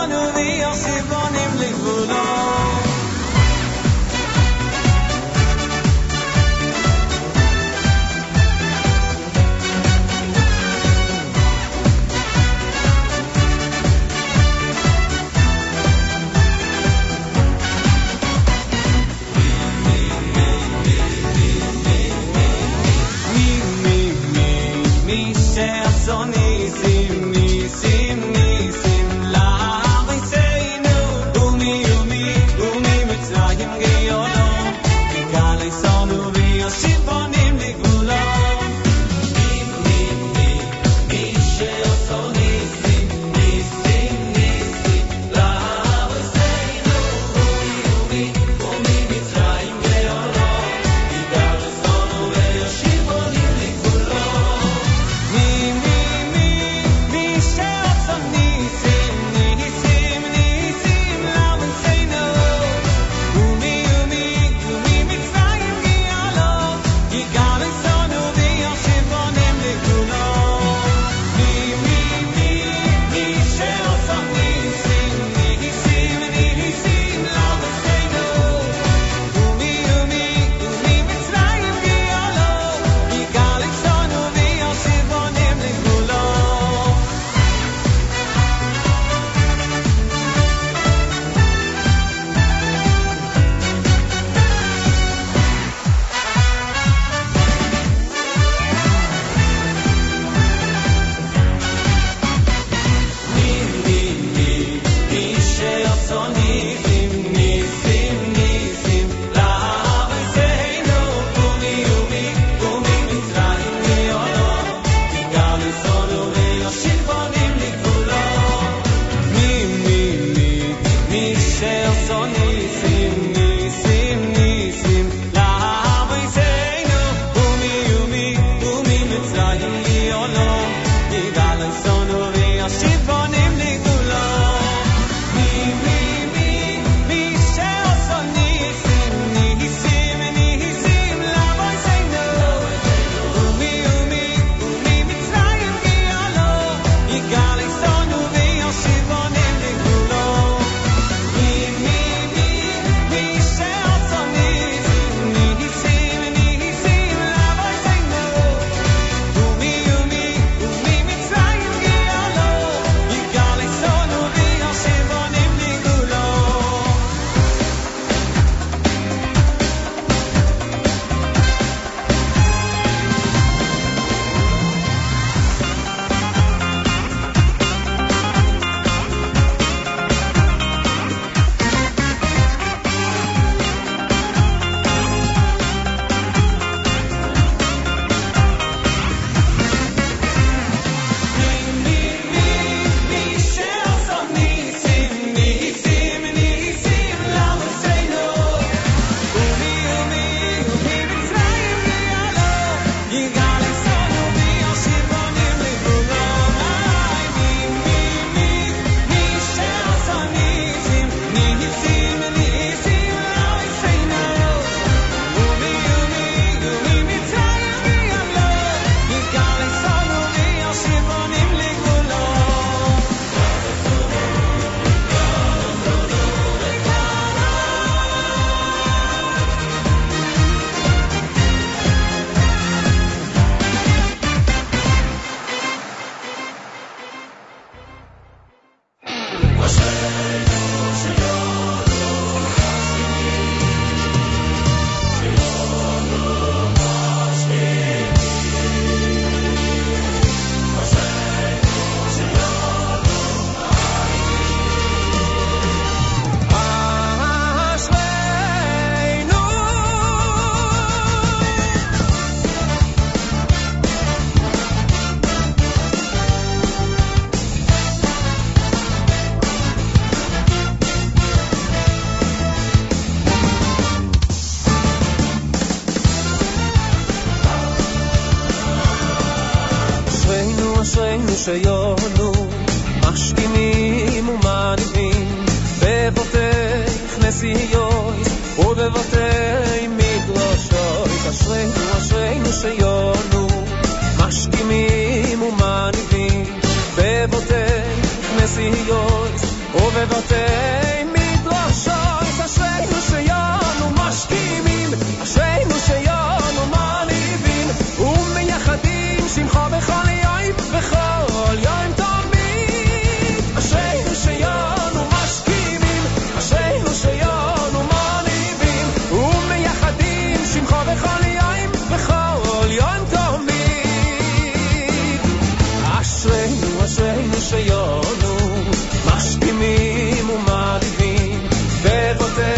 σελιώνουν Μας τιμή μου μάλλη Βέβατε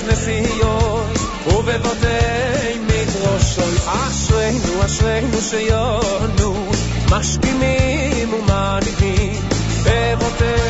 χνεθιόν Ο βέβατε μη γλώσσοϊ Ασουένου, ασουένου σελιώνουν Μας τιμή μου μάλλη Βέβατε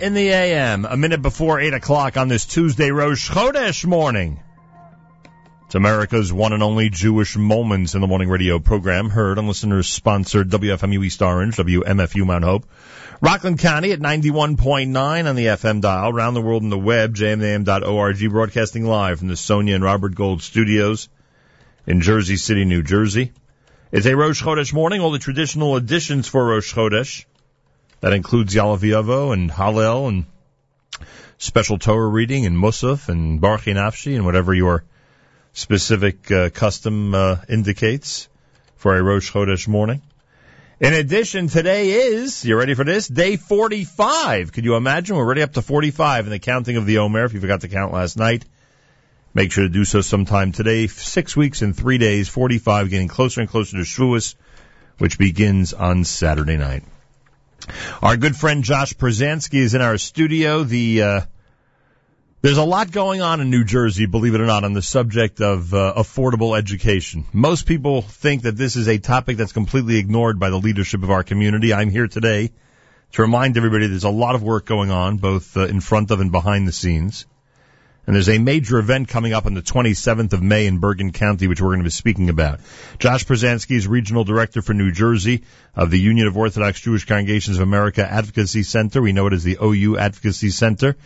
in the AM, a minute before 8 o'clock on this Tuesday Rosh Chodesh morning. It's America's one and only Jewish Moments in the Morning radio program, heard on listeners sponsored WFMU East Orange, WMFU Mount Hope, Rockland County at 91.9 on the FM dial, around the world in the web, jmam.org, broadcasting live from the Sonia and Robert Gold studios in Jersey City, New Jersey. It's a Rosh Chodesh morning, all the traditional additions for Rosh Chodesh. That includes Ya'aleh V'yavo and Hallel and special Torah reading and Musaf and Barchi Nafshi and whatever your specific uh, custom uh, indicates for a Rosh Chodesh morning. In addition, today is, you ready for this? Day 45. Could you imagine? We're already up to 45 in the counting of the Omer. If you forgot to count last night, make sure to do so sometime today. Six weeks and three days, 45, getting closer and closer to Shavuos, which begins on Saturday night. Our good friend Josh Pruzansky is in our studio. The uh, there's a lot going on in New Jersey, believe it or not, on the subject of uh, affordable education. Most people think that this is a topic that's completely ignored by the leadership of our community. I'm here today to remind everybody there's a lot of work going on, both uh, in front of and behind the scenes. And there's a major event coming up on the 27th of May in Bergen County, which we're going to be speaking about. Josh Pruzansky is Regional Director for New Jersey of the Union of Orthodox Jewish Congregations of America Advocacy Center. We know it as the OU Advocacy Center.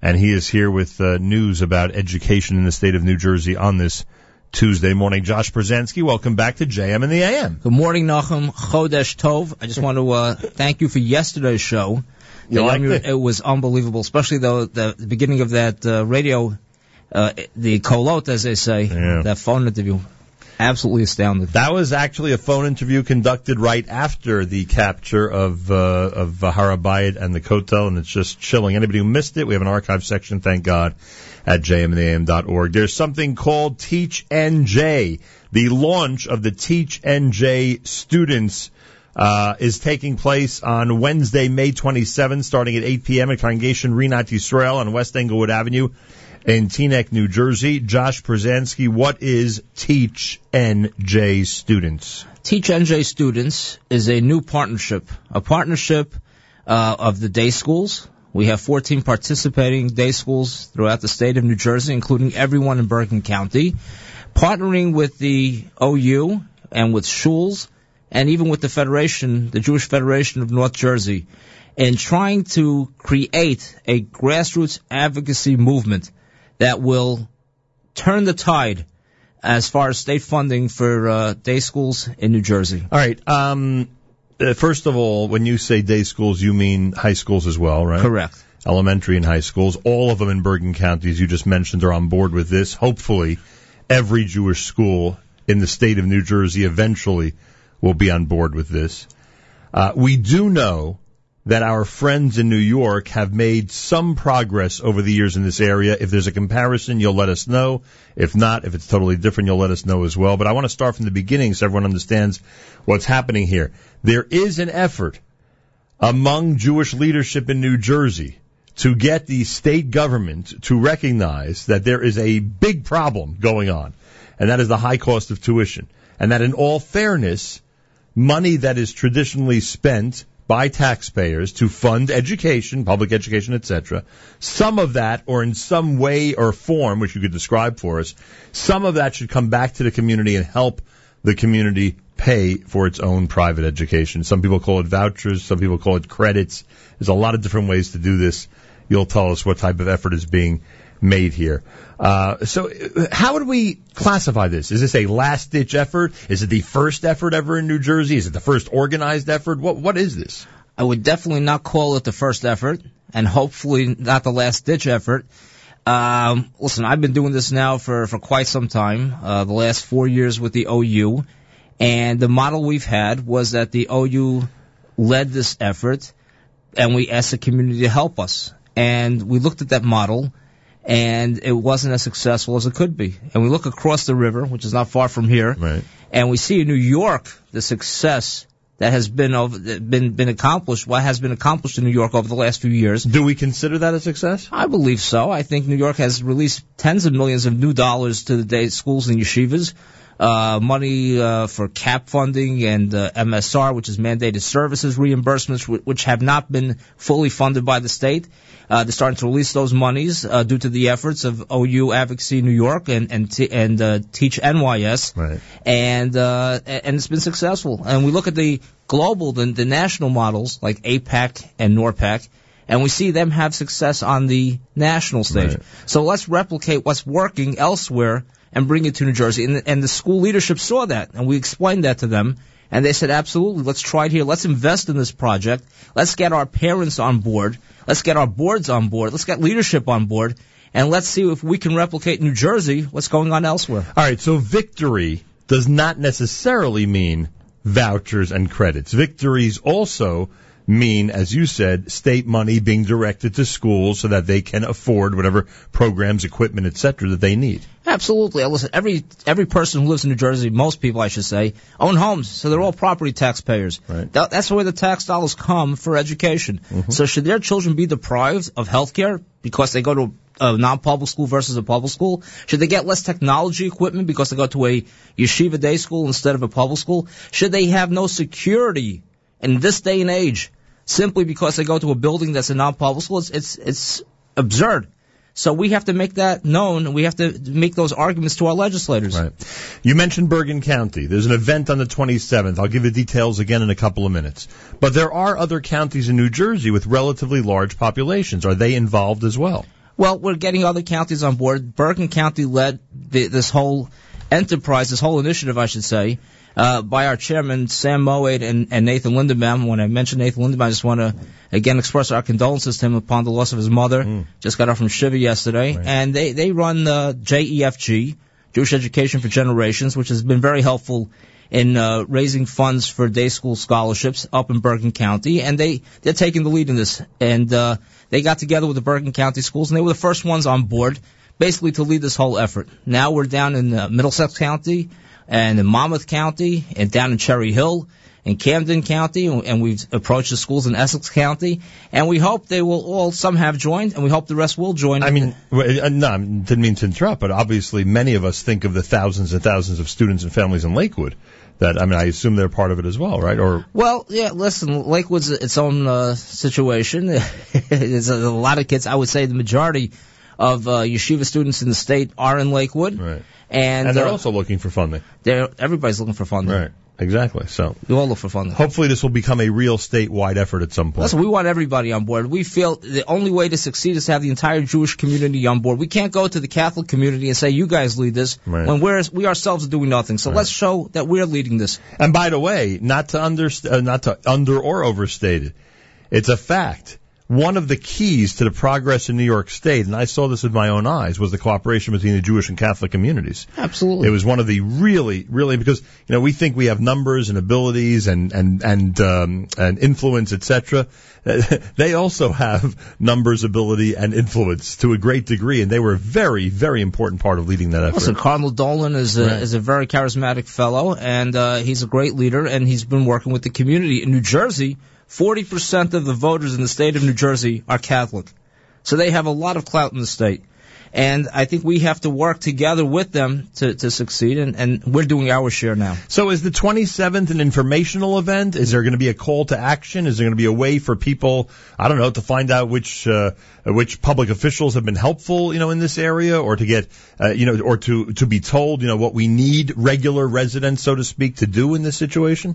And he is here with uh, news about education in the state of New Jersey on this Tuesday morning. Josh Pruzansky, welcome back to JM and the AM. Good morning, Nachum. Chodesh Tov. I just want to uh, thank you for yesterday's show. You The- liked I mean, it? was unbelievable, especially though the, the beginning of that uh, radio, uh, the kolot, as they say, that phone interview. Absolutely astounded. That was actually a phone interview conducted right after the capture of uh, of Har HaBayit and the Kotel, and it's just chilling. Anybody who missed it, we have an archive section, thank God, at jmintheam.org. There's something called Teach NJ. The launch of the Teach NJ students uh, is taking place on Wednesday, May 27, starting at 8 p.m. at Congregation Rinat Yisrael on West Englewood Avenue in Teaneck, New Jersey. Josh Pruzansky, what is Teach NJ Students? Teach NJ Students is a new partnership, a partnership uh, of the day schools. We have 14 participating day schools throughout the state of New Jersey, including everyone in Bergen County, partnering with the OU and with schools and even with the Federation, the Jewish Federation of North Jersey, in trying to create a grassroots advocacy movement that will turn the tide as far as state funding for uh, day schools in New Jersey. All right. Um, uh, first of all, when you say day schools, you mean high schools as well, right? Correct. Elementary and high schools. All of them in Bergen County, as you just mentioned, are on board with this. Hopefully, every Jewish school in the state of New Jersey eventually will be on board with this. Uh, we do know that our friends in New York have made some progress over the years in this area. If there's a comparison, you'll let us know. If not, if it's totally different, you'll let us know as well. But I want to start from the beginning so everyone understands what's happening here. There is an effort among Jewish leadership in New Jersey to get the state government to recognize that there is a big problem going on, and that is the high cost of tuition. And that in all fairness, money that is traditionally spent by taxpayers to fund education, public education, etc. Some of that, or in some way or form, which you could describe for us, some of that should come back to the community and help the community pay for its own private education. Some people call it vouchers, some people call it credits. There's a lot of different ways to do this. You'll tell us what type of effort is being made here. Uh, so, uh, how would we classify this? Is this a last ditch effort? Is it the first effort ever in New Jersey? Is it the first organized effort? What What is this? I would definitely not call it the first effort, and hopefully not the last ditch effort. Um, listen, I've been doing this now for, for quite some time, uh, the last four years with the OU, and the model we've had was that the OU led this effort, and we asked the community to help us. And we looked at that model, and it wasn't as successful as it could be. And we look across the river, which is not far from here, right. and we see in New York the success that has been over, been been accomplished. What has been accomplished in New York over the last few years? Do we consider that a success? I believe so. I think New York has released tens of millions of new dollars to the day schools and yeshivas. Uh, money uh, for CAP funding and uh, MSR, which is mandated services reimbursements, which have not been fully funded by the state. Uh, they're starting to release those monies uh, due to the efforts of OU Advocacy New York and and t- and uh, Teach NYS, Right. and uh, and it's been successful. And we look at the global, the, the national models like AIPAC and NORPAC, and we see them have success on the national stage. Right. So let's replicate what's working elsewhere and bring it to New Jersey. And, and the school leadership saw that, and we explained that to them. And they said, absolutely, let's try it here. Let's invest in this project. Let's get our parents on board. Let's get our boards on board. Let's get leadership on board. And let's see if we can replicate New Jersey what's going on elsewhere. All right, so victory does not necessarily mean vouchers and credits. Victories also mean, as you said, state money being directed to schools so that they can afford whatever programs, equipment, etc. that they need. Absolutely. Listen, every every person who lives in New Jersey, most people I should say, own homes, so they're all property taxpayers. Right. That, that's where the tax dollars come for education. Mm-hmm. So should their children be deprived of health care because they go to a non-public school versus a public school? Should they get less technology equipment because they go to a yeshiva day school instead of a public school? Should they have no security in this day and age simply because they go to a building that's a non-public school? It's it's, it's absurd. So we have to make that known, and we have to make those arguments to our legislators. Right. You mentioned Bergen County. There's an event on the 27th. I'll give you details again in a couple of minutes. But there are other counties in New Jersey with relatively large populations. Are they involved as well? Well, we're getting other counties on board. Bergen County led the, this whole enterprise, this whole initiative, I should say, uh, by our chairman Sam Moade and, and Nathan Lindenbaum. When I mentioned Nathan Lindenbaum, I just want to again express our condolences to him upon the loss of his mother. Just got off from Shiva yesterday, and they they run uh, JEFG, Jewish Education for Generations, which has been very helpful in uh, raising funds for day school scholarships up in Bergen County, and they they're taking the lead in this. And uh, they got together with the Bergen County schools, and they were the first ones on board, basically to lead this whole effort. Now we're down in uh, Middlesex County, and in Monmouth County, and down in Cherry Hill. In Camden County, and we've approached the schools in Essex County, and we hope they will all, some have joined, and we hope the rest will join. I mean, uh, no, I didn't mean to interrupt, but obviously many of us think of the thousands and thousands of students and families in Lakewood. That I mean, I assume they're part of it as well, right? Or Well, yeah, listen, Lakewood's its own uh, situation. (laughs) There's a, a lot of kids. I would say the majority of uh, yeshiva students in the state are in Lakewood. Right. And, and they're uh, also looking for funding. they're, everybody's looking for funding. Right. Exactly. So we all look for funding. hopefully this will become a real statewide effort at some point. Listen, we want everybody on board. We feel the only way to succeed is to have the entire Jewish community on board. We can't go to the Catholic community and say, you guys lead this, Right. when we're, we ourselves are doing nothing. So Right. let's show that we're leading this. And by the way, not to under, uh, not to under or overstate it, it's a fact. One of the keys to the progress in New York State, and I saw this with my own eyes, was the cooperation between the Jewish and Catholic communities. Absolutely. It was one of the really, really because you know we think we have numbers and abilities and and and um, and influence, etc. (laughs) they also have numbers, ability, and influence to a great degree, and they were a very, very important part of leading that effort. Listen, Cardinal Dolan is a, Right. is a very charismatic fellow, and uh, he's a great leader, and he's been working with the community in New Jersey. Forty percent of the voters in the state of New Jersey are Catholic, so they have a lot of clout in the state. And I think we have to work together with them to, to succeed, and, and we're doing our share now. So is the 27th an informational event? Is there going to be a call to action? Is there going to be a way for people, I don't know, to find out which uh, which public officials have been helpful, you know, in this area, or to get, uh, you know, or to to be told, you know, what we need regular residents, so to speak, to do in this situation?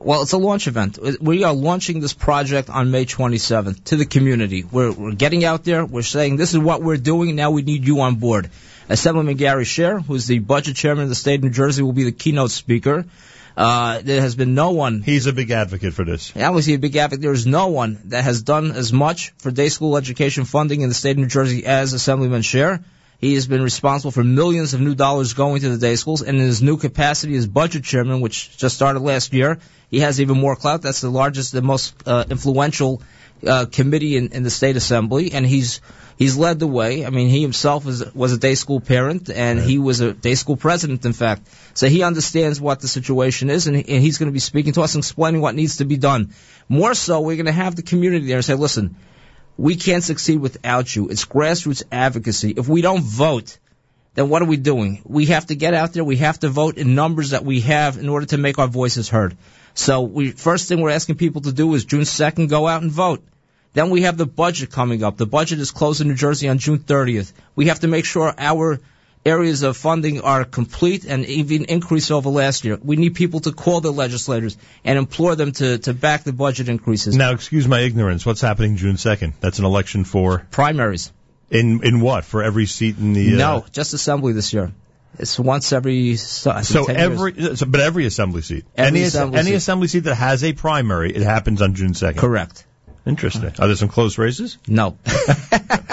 Well, it's a launch event. We are launching this project on May 27th to the community. We're, we're getting out there. We're saying this is what we're doing. Now we need you on board. Assemblyman Gary Schaer, who's the budget chairman of the state of New Jersey, will be the keynote speaker. Uh, there has been no one. He's a big advocate for this. I was he a big advocate. There is no one that has done as much for day school education funding in the state of New Jersey as Assemblyman Schaer. He has been responsible for millions of new dollars going to the day schools, and in his new capacity as budget chairman, which just started last year, he has even more clout. That's the largest, the most uh, influential uh, committee in, in the state assembly, and he's he's led the way. I mean, he himself was was a day school parent, and he was a day school president, in fact. So he understands what the situation is, and, and he's going to be speaking to us and explaining what needs to be done. More so, we're going to have the community there and say, listen, we can't succeed without you. It's grassroots advocacy. If we don't vote, then what are we doing? We have to get out there. We have to vote in numbers that we have in order to make our voices heard. So we, first thing we're asking people to do is June 2nd, go out and vote. Then we have the budget coming up. The budget is closed in New Jersey on June 30th. We have to make sure our areas of funding are complete and even increase over last year. We need people to call the legislators and implore them to, to back the budget increases. Now, excuse my ignorance. What's happening June 2nd? That's an election for primaries. In in what? For every seat in the uh, No, just assembly this year. It's once every so, I So 10 years. every, so, but every assembly seat, Every any assembly any seat. assembly seat that has a primary, it happens on June second. Correct. Interesting. Are there some close races? No. (laughs) (laughs)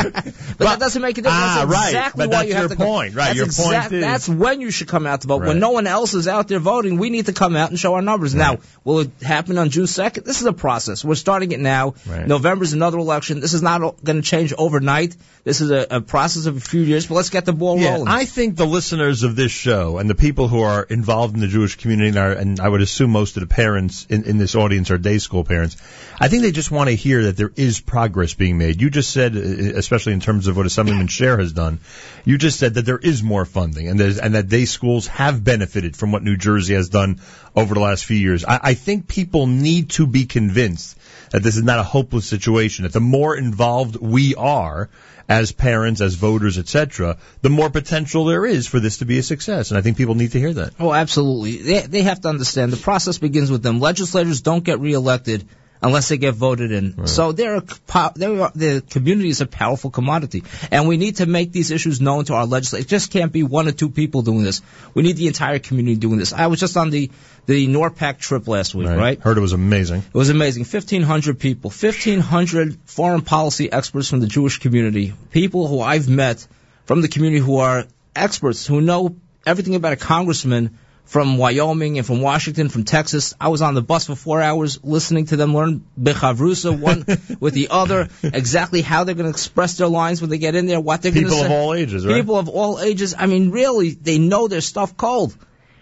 but that doesn't make a difference. Ah, that's right. exactly But why that's you have your to go. point, right. That's Your point is- That's when you should come out to vote. Right. When no one else is out there voting, we need to come out and show our numbers. Now, will it happen on June 2nd? This is a process. We're starting it now. Right. November's another election. This is not going to change overnight. This is a, a process of a few years, but let's get the ball Yeah, rolling. I think the listeners of this show and the people who are involved in the Jewish community, and, are, and I would assume most of the parents in, in this audience are day school parents, I think they just want to hear that there is progress being made. You just said, uh, especially in terms of what Assemblyman Schaer has done, you just said that there is more funding and, there's, and that day schools have benefited from what New Jersey has done over the last few years. I, I think people need to be convinced that this is not a hopeless situation, that the more involved we are, as parents, as voters, etc., the more potential there is for this to be a success. And I think people need to hear that. Oh, absolutely. They, they have to understand the process begins with them. Legislators don't get reelected unless they get voted in. So they're a, po- they are, the community is a powerful commodity, and we need to make these issues known to our legislators. It just can't be one or two people doing this. We need the entire community doing this. I was just on the the NORPAC trip last week, right? Heard it was amazing. It was amazing. 1,500 people, 1,500 foreign policy experts from the Jewish community, people who I've met from the community who are experts, who know everything about a congressman from Wyoming and from Washington, from Texas. I was on the bus for four hours listening to them learn Bechavrusa one (laughs) with the other, exactly how they're going to express their lines when they get in there, what they're going to say. People of all ages, right? People of all ages. I mean, really, they know their stuff cold.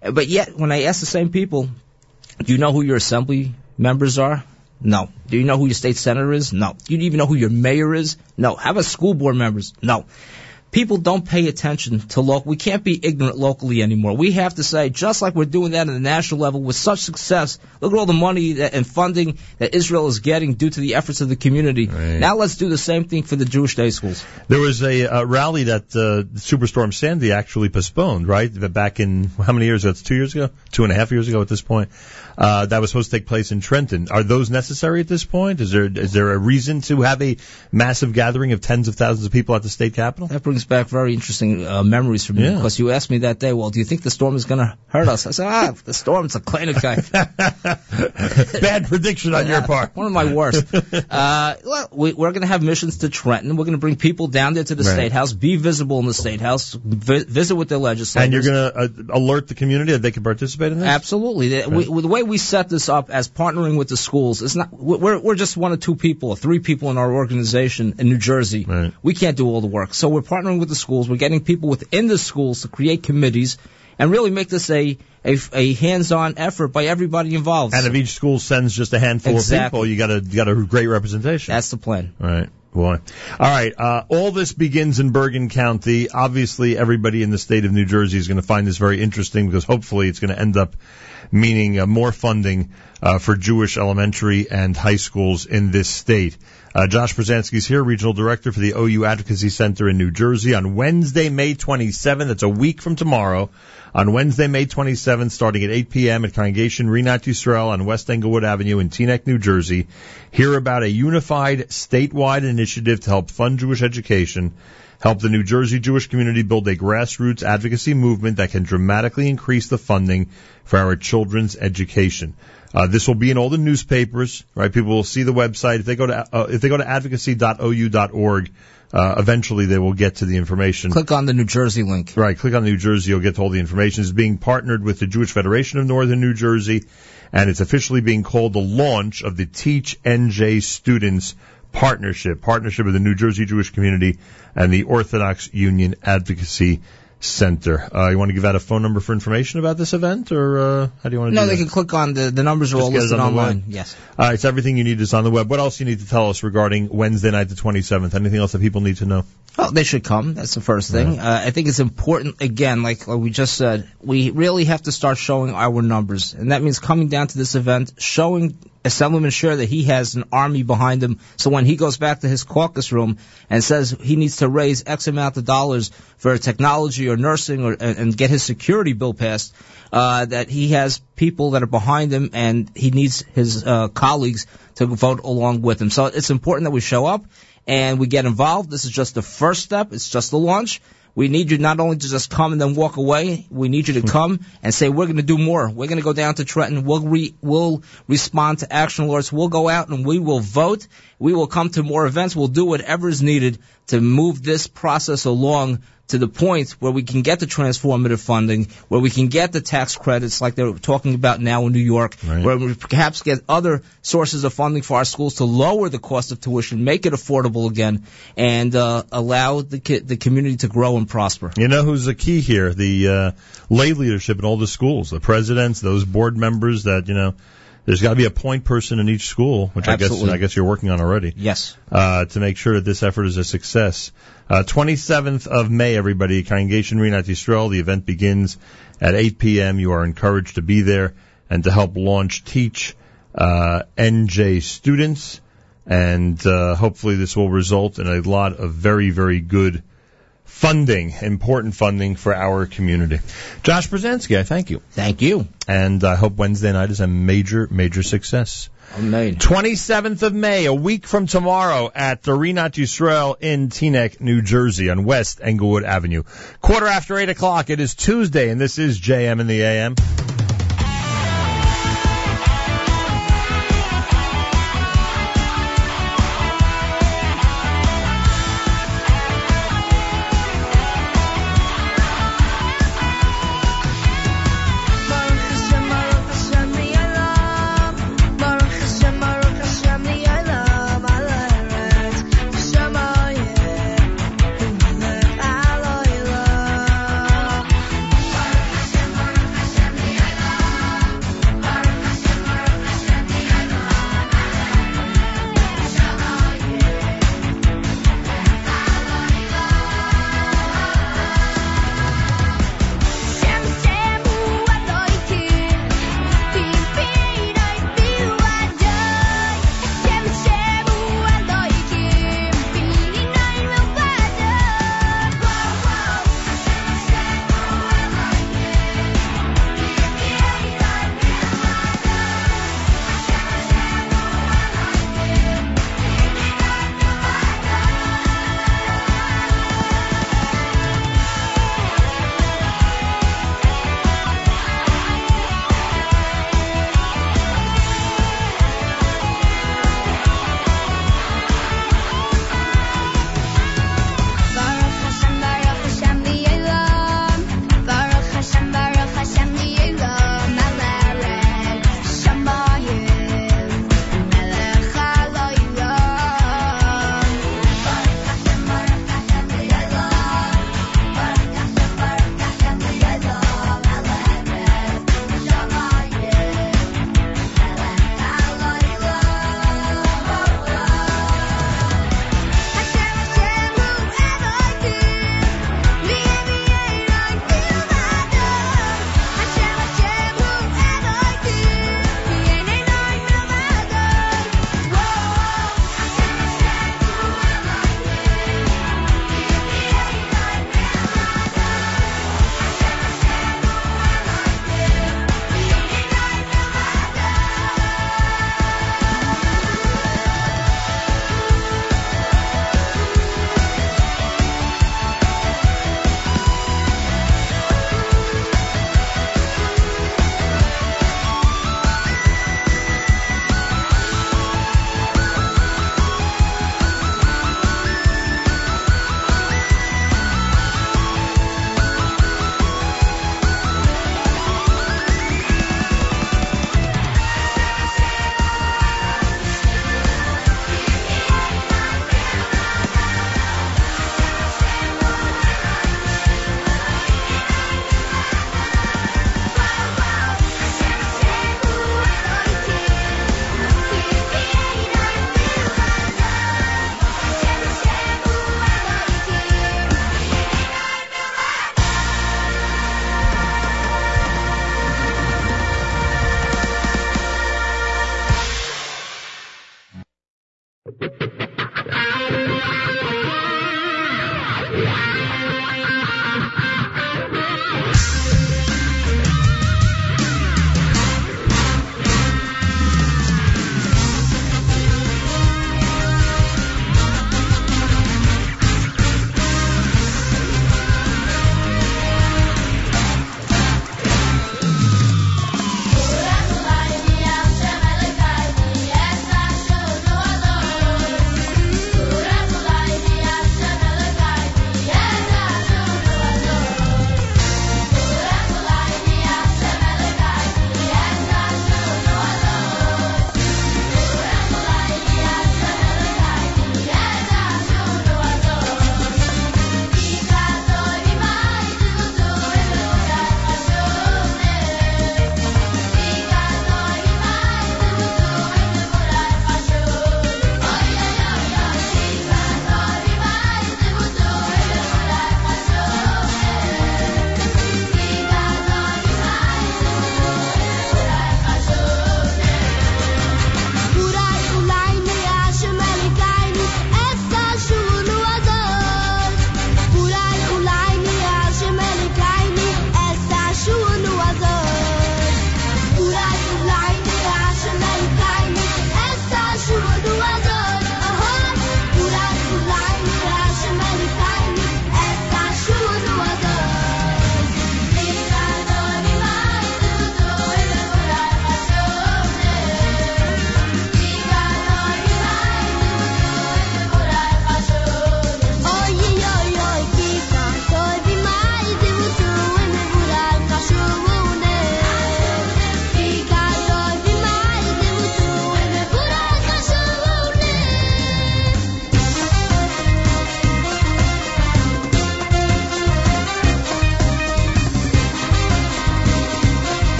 But yet, when I ask the same people, do you know who your assembly members are? No. Do you know who your state senator is? No. Do you even know who your mayor is? No. How about school board members? No. People don't pay attention to local. We can't be ignorant locally anymore. We have to say, just like we're doing that at the national level with such success, look at all the money that, and funding that Israel is getting due to the efforts of the community. Now let's do the same thing for the Jewish day schools. There was a uh, rally that uh, Superstorm Sandy actually postponed, right? Back in how many years? It's two years ago, two and a half years ago at this point. Uh, that was supposed to take place in Trenton. Are those necessary at this point? Is there is there a reason to have a massive gathering of tens of thousands of people at the state capitol? That brings back very interesting uh, memories for me Yeah. because you asked me that day, well, do you think the storm is going to hurt us? I said, ah, the storm's a Kleinigkeit. (laughs) Bad prediction on your part. One of my worst. Uh, well, we, we're going to have missions to Trenton. We're going to bring people down there to the Right. state house, be visible in the state house, vi- visit with their legislators. And you're going to uh, alert the community that they can participate in this? Absolutely. The, we, the way we set this up as partnering with the schools, it's not. We're we're just one or two people or three people in our organization in New Jersey. We can't do all the work, so we're partnering with the schools. We're getting people within the schools to create committees and really make this a a, a hands-on effort by everybody involved. And if each school sends just a handful Exactly. of people, you got a you got a great representation. That's the plan. Right. Boy. All right. Uh, all this begins in Bergen County. Obviously, everybody in the state of New Jersey is going to find this very interesting because hopefully it's going to end up meaning uh, more funding uh, for Jewish elementary and high schools in this state. Uh, Josh is here, Regional Director for the OU Advocacy Center in New Jersey on Wednesday, May 27th. That's a week from tomorrow. On Wednesday, May 27th, starting at 8 p.m. at Congregation Rinat Yisrael on West Englewood Avenue in Teaneck, New Jersey. Hear about a unified statewide initiative to help fund Jewish education, help the New Jersey Jewish community build a grassroots advocacy movement that can dramatically increase the funding for our children's education. Uh, this will be in all the newspapers, right? People will see the website. If they go to, uh, if they go to advocacy.ou.org, uh, eventually they will get to the information. Click on the New Jersey link. Right, click on New Jersey, you'll get to all the information. It's being partnered with the Jewish Federation of Northern New Jersey, and it's officially being called the launch of the Teach NJ Students Partnership, partnership of the New Jersey Jewish community and the Orthodox Union Advocacy Center. Uh, you want to give out a phone number for information about this event, or uh, how do you want to No, they that? can click on the the numbers are all listed on online. Yes. All right, so everything you need is on the web. What else you need to tell us regarding Wednesday night, the 27th? Anything else that people need to know? Oh, they should come. That's the first thing. Uh, I think it's important, again, like, like we just said, we really have to start showing our numbers. And that means coming down to this event, showing Assemblyman Schaer that he has an army behind him. So when he goes back to his caucus room and says he needs to raise X amount of dollars for technology or nursing or, and, and get his security bill passed, uh, that he has people that are behind him and he needs his uh, colleagues to vote along with him. So it's important that we show up and we get involved. This is just the first step. It's just the launch. We need you not only to just come and then walk away. We need you to hmm. come and say we're going to do more. We're going to go down to Trenton. We'll re, we'll respond to action alerts. We'll go out and we will vote. We will come to more events. We'll do whatever is needed to move this process along to the point where we can get the transformative funding, where we can get the tax credits like they're talking about now in New York, where we perhaps get other sources of funding for our schools to lower the cost of tuition, make it affordable again, and uh, allow the ki- the community to grow and prosper. You know who's the key here? The uh, lay leadership in all the schools, the presidents, those board members that you know. There's got to be a point person in each school, which I guess I guess you're working on already. Yes. Uh, to make sure that this effort is a success. Uh, 27th of May, everybody, Congregation Rinat Yisrael. The event begins at 8 p.m. You are encouraged to be there and to help launch Teach uh, NJ students, and uh, hopefully this will result in a lot of very, very good funding, important funding for our community. Josh Pruzansky, I thank you. Thank you. And I hope Wednesday night is a major, major success. Amen. 27th of May, a week from tomorrow at the Rinat Yisrael in Teaneck, New Jersey on West Englewood Avenue. Quarter after 8 o'clock, it is Tuesday, and this is JM in the AM.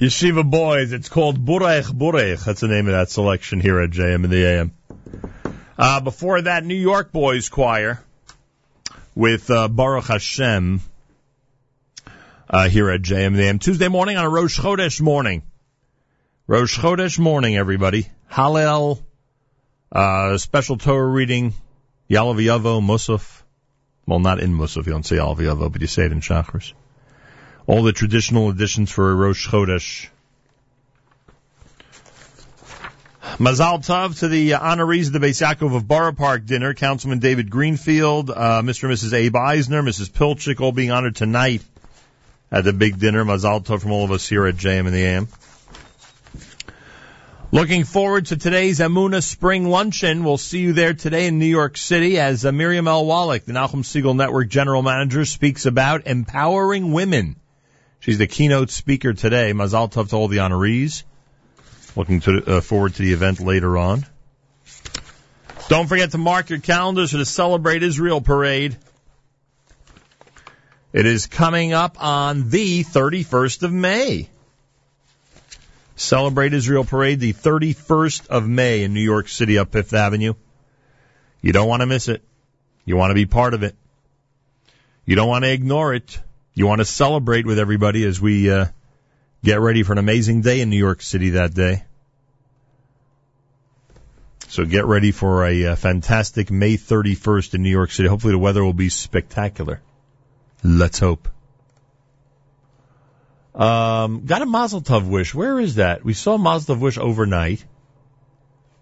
Yeshiva Boys. It's called Burech Burech. That's the name of that selection here at JM in the AM. Uh, before that, New York Boys Choir with uh, Baruch Hashem uh, here at JM in the AM. Tuesday morning on a Rosh Chodesh morning. Rosh Chodesh morning, everybody. Hallel, uh, special Torah reading, Ya'aleh V'yavo, Musaf. Well, not in Musaf, you don't say Ya'aleh V'yavo, but you say it in Shachris. All the traditional additions for Rosh Chodesh. Mazal Tov to the honorees of the Bais Yaakov of Borough Park dinner. Councilman David Greenfield, uh, Mr. and Mrs. Abe Eisner, Mrs. Pilchik, all being honored tonight at the big dinner. Mazal Tov from all of us here at JM in the AM. Looking forward to today's Emunah Spring Luncheon. We'll see you there today in New York City as uh, Miriam L. Wallach, the Nachum Segal Network General Manager, speaks about empowering women. She's the keynote speaker today. Mazal Tov to all the honorees. Looking to, uh, forward to the event later on. Don't forget to mark your calendars for the Celebrate Israel Parade. It is coming up on the 31st of May. Celebrate Israel Parade, the 31st of May in New York City up Fifth Avenue. You don't want to miss it. You want to be part of it. You don't want to ignore it. You want to celebrate with everybody as we uh, get ready for an amazing day in New York City that day. So get ready for a, uh fantastic May 31st in New York City. Hopefully the weather will be spectacular. Let's hope. Um, got a Mazel Tov wish. Where is that? We saw Mazel Tov wish overnight.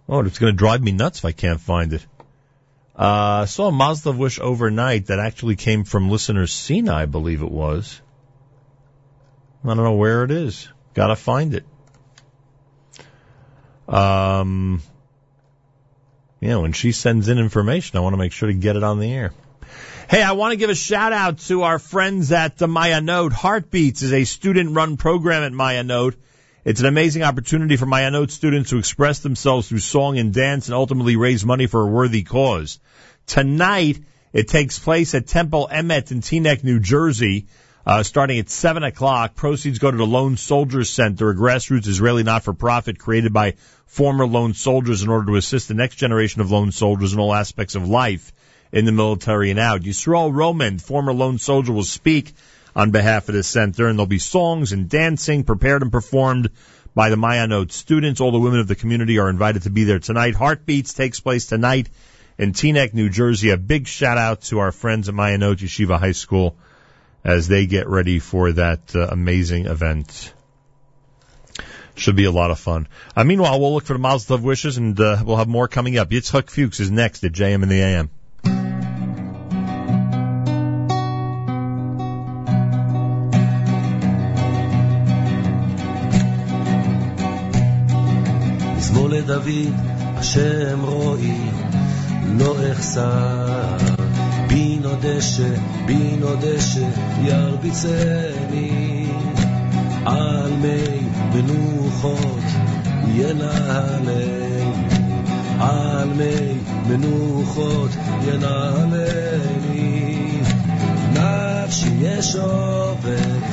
Oh, it's going to drive me nuts if I can't find it. Uh, saw a Tov wish overnight that actually came from listener Cena, I believe it was. I don't know where it is. Gotta find it. Um, yeah, when she sends in information, I want to make sure to get it on the air. Hey, I want to give a shout out to our friends at the Ma'ayanot. Heartbeats is a student run program at Ma'ayanot. It's an amazing opportunity for Ma'ayanot students to express themselves through song and dance and ultimately raise money for a worthy cause. Tonight, it takes place at Temple Emeth in Teaneck, New Jersey, uh, starting at 7 o'clock. Proceeds go to the Lone Soldiers Center, a grassroots Israeli not-for-profit created by former lone soldiers in order to assist the next generation of lone soldiers in all aspects of life in the military and out. Yisrael Roman, former lone soldier, will speak on behalf of the center, and there'll be songs and dancing prepared and performed by the Ma'ayanot students. All the women of the community are invited to be there tonight. Heartbeats takes place tonight in Teaneck, New Jersey. A big shout out to our friends at Ma'ayanot Yeshiva High School as they get ready for that uh, amazing event. Should be a lot of fun. Uh, meanwhile, we'll look for the Mazel Tov wishes, and uh, we'll have more coming up. Yitzhak Fuchs is next at JM in the AM. לדוד, השם רואי, לא אחסר. בינו דשא, בינו דשא, ירביצני. על מי מנוחות ינהלני. על מי מנוחות ינהלני. נפשי ישובק,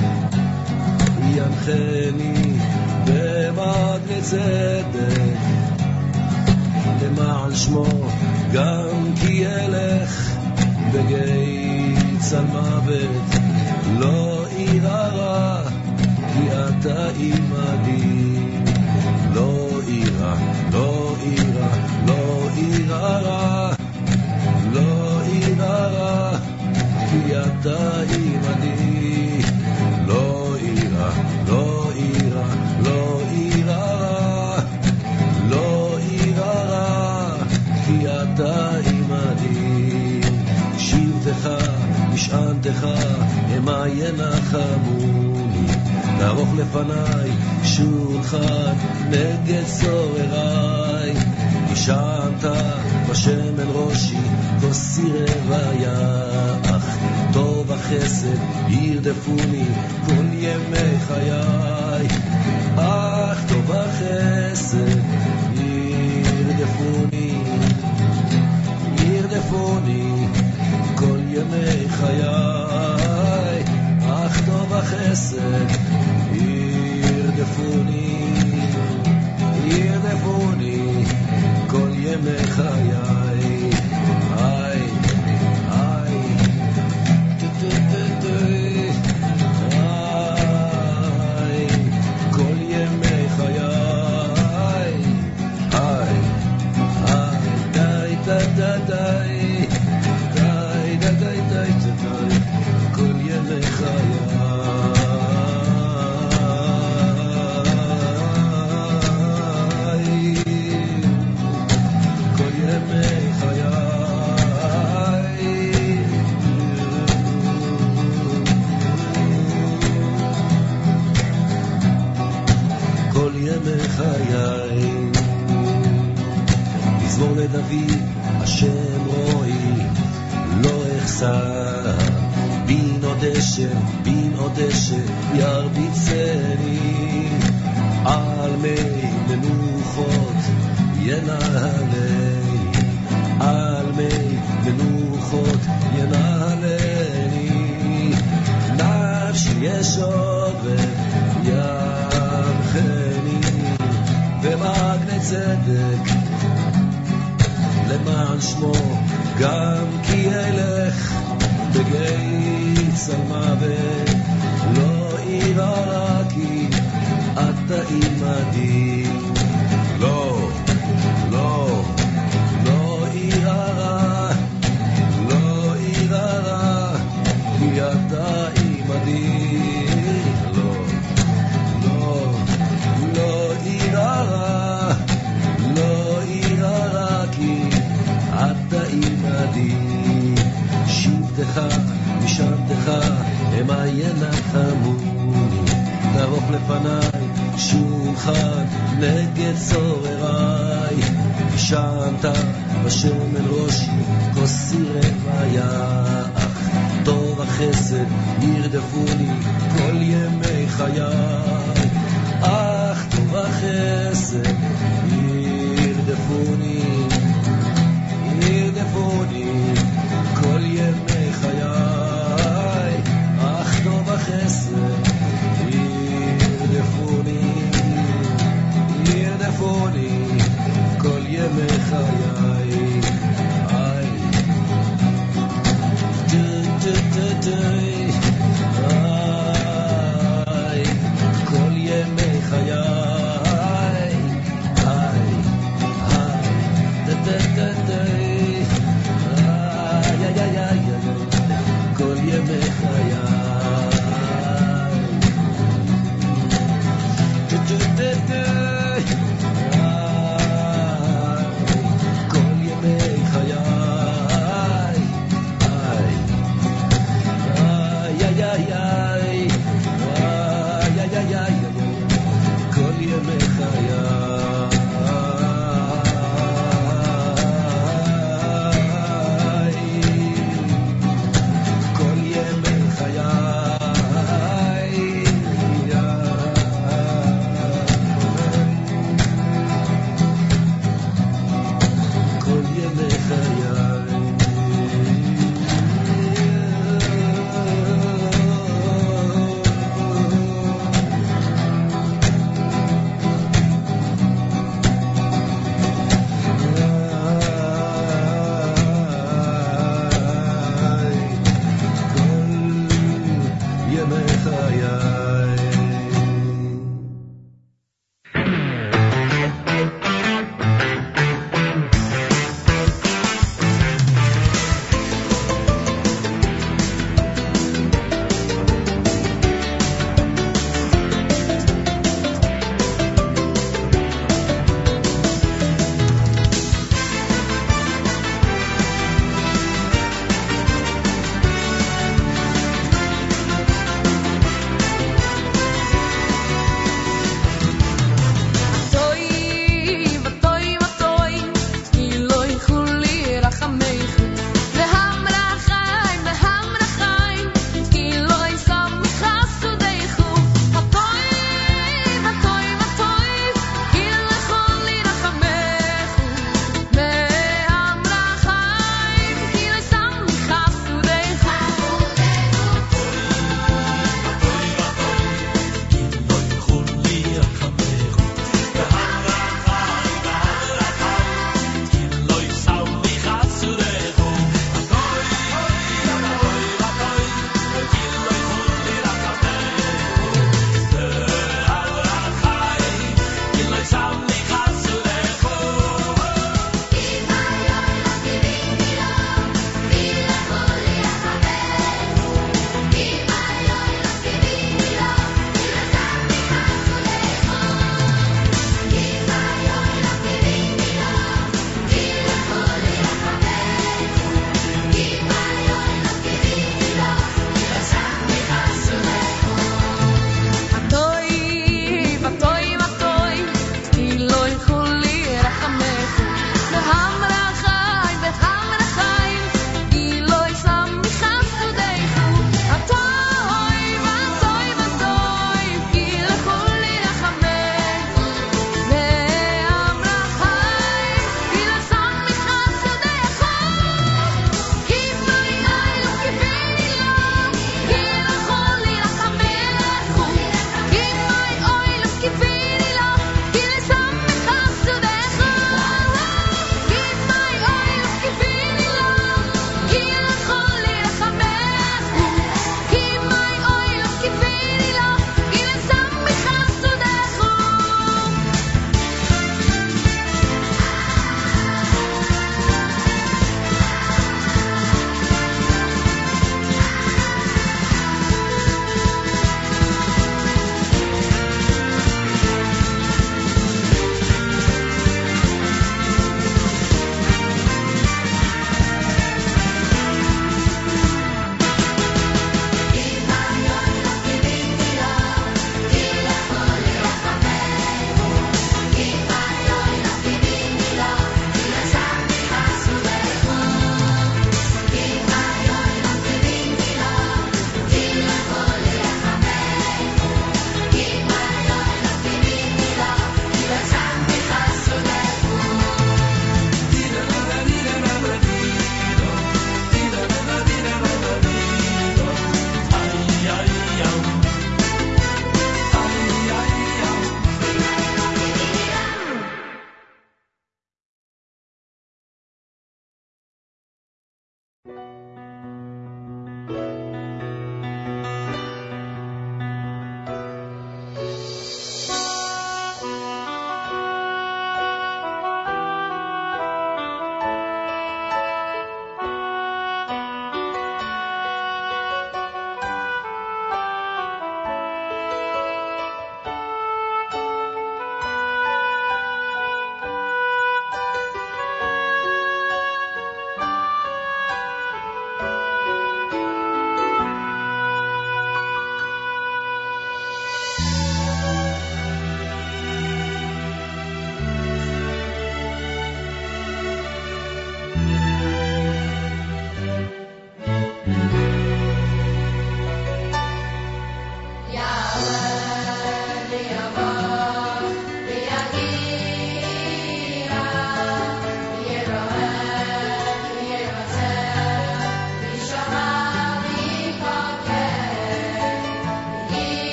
ינחני במעגלי צדק. למען שמו גם כי ילך בגיא צלמוות לא אירא רע כי אתה עמדי. לא אירא, לא אירא, לא אירא רע לא אירא רע כי אתה עמדי משענתך, המה ינחמוני לערוך לפניי שולחן נגד צורריי. נשענת בשמן ראשי כוסי רוויח טוב החסד ירדפוני כל ימי חיי. אך טוב החסד ירדפוני ירדפוני ימי חיי, אך טוב החסד ירדפוני, ירדפוני כל ימי חיי. לדוד, השם רואי, לא אחסר. בין עוד אשר, בין עוד אשר, ירביצני. על מי מנוחות ינהלני. על מי מנוחות ינהלני. נפשי ישוב וימחני. במגני צדק למען שמו, גם כי אלך בגיא צלמוות, לא אירא כי אתה עמדי. שבטך משענתך המה ינחמוני. תערוך לפניי שולחן נגד צורריי. נשענת בשמן ראשי, כוסי רוויה. טוב החסד ירדפוני כל ימי חיי. אך טוב החסד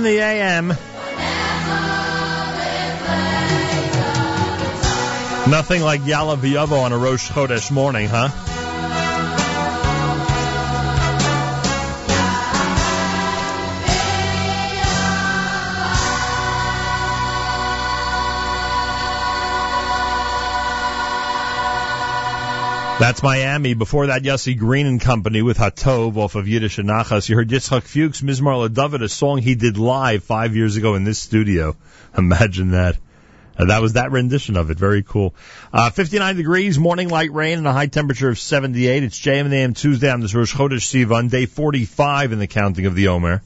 in the AM. Nothing like Ya'aleh V'yavo on a Rosh Chodesh morning, huh? That's Miami. Before that, Yossi Green and Company with Hatov off of Yiddish and Nachas. You heard Yitzchak Fuchs, Mizmar LaDavid, a song he did live five years ago in this studio. (laughs) Imagine that. Uh, that was that rendition of it. Very cool. Uh, 59 degrees, morning light rain, and a high temperature of 78. It's JM and AM Tuesday on this Rosh Chodesh Sivan, day 45 in the counting of the Omer.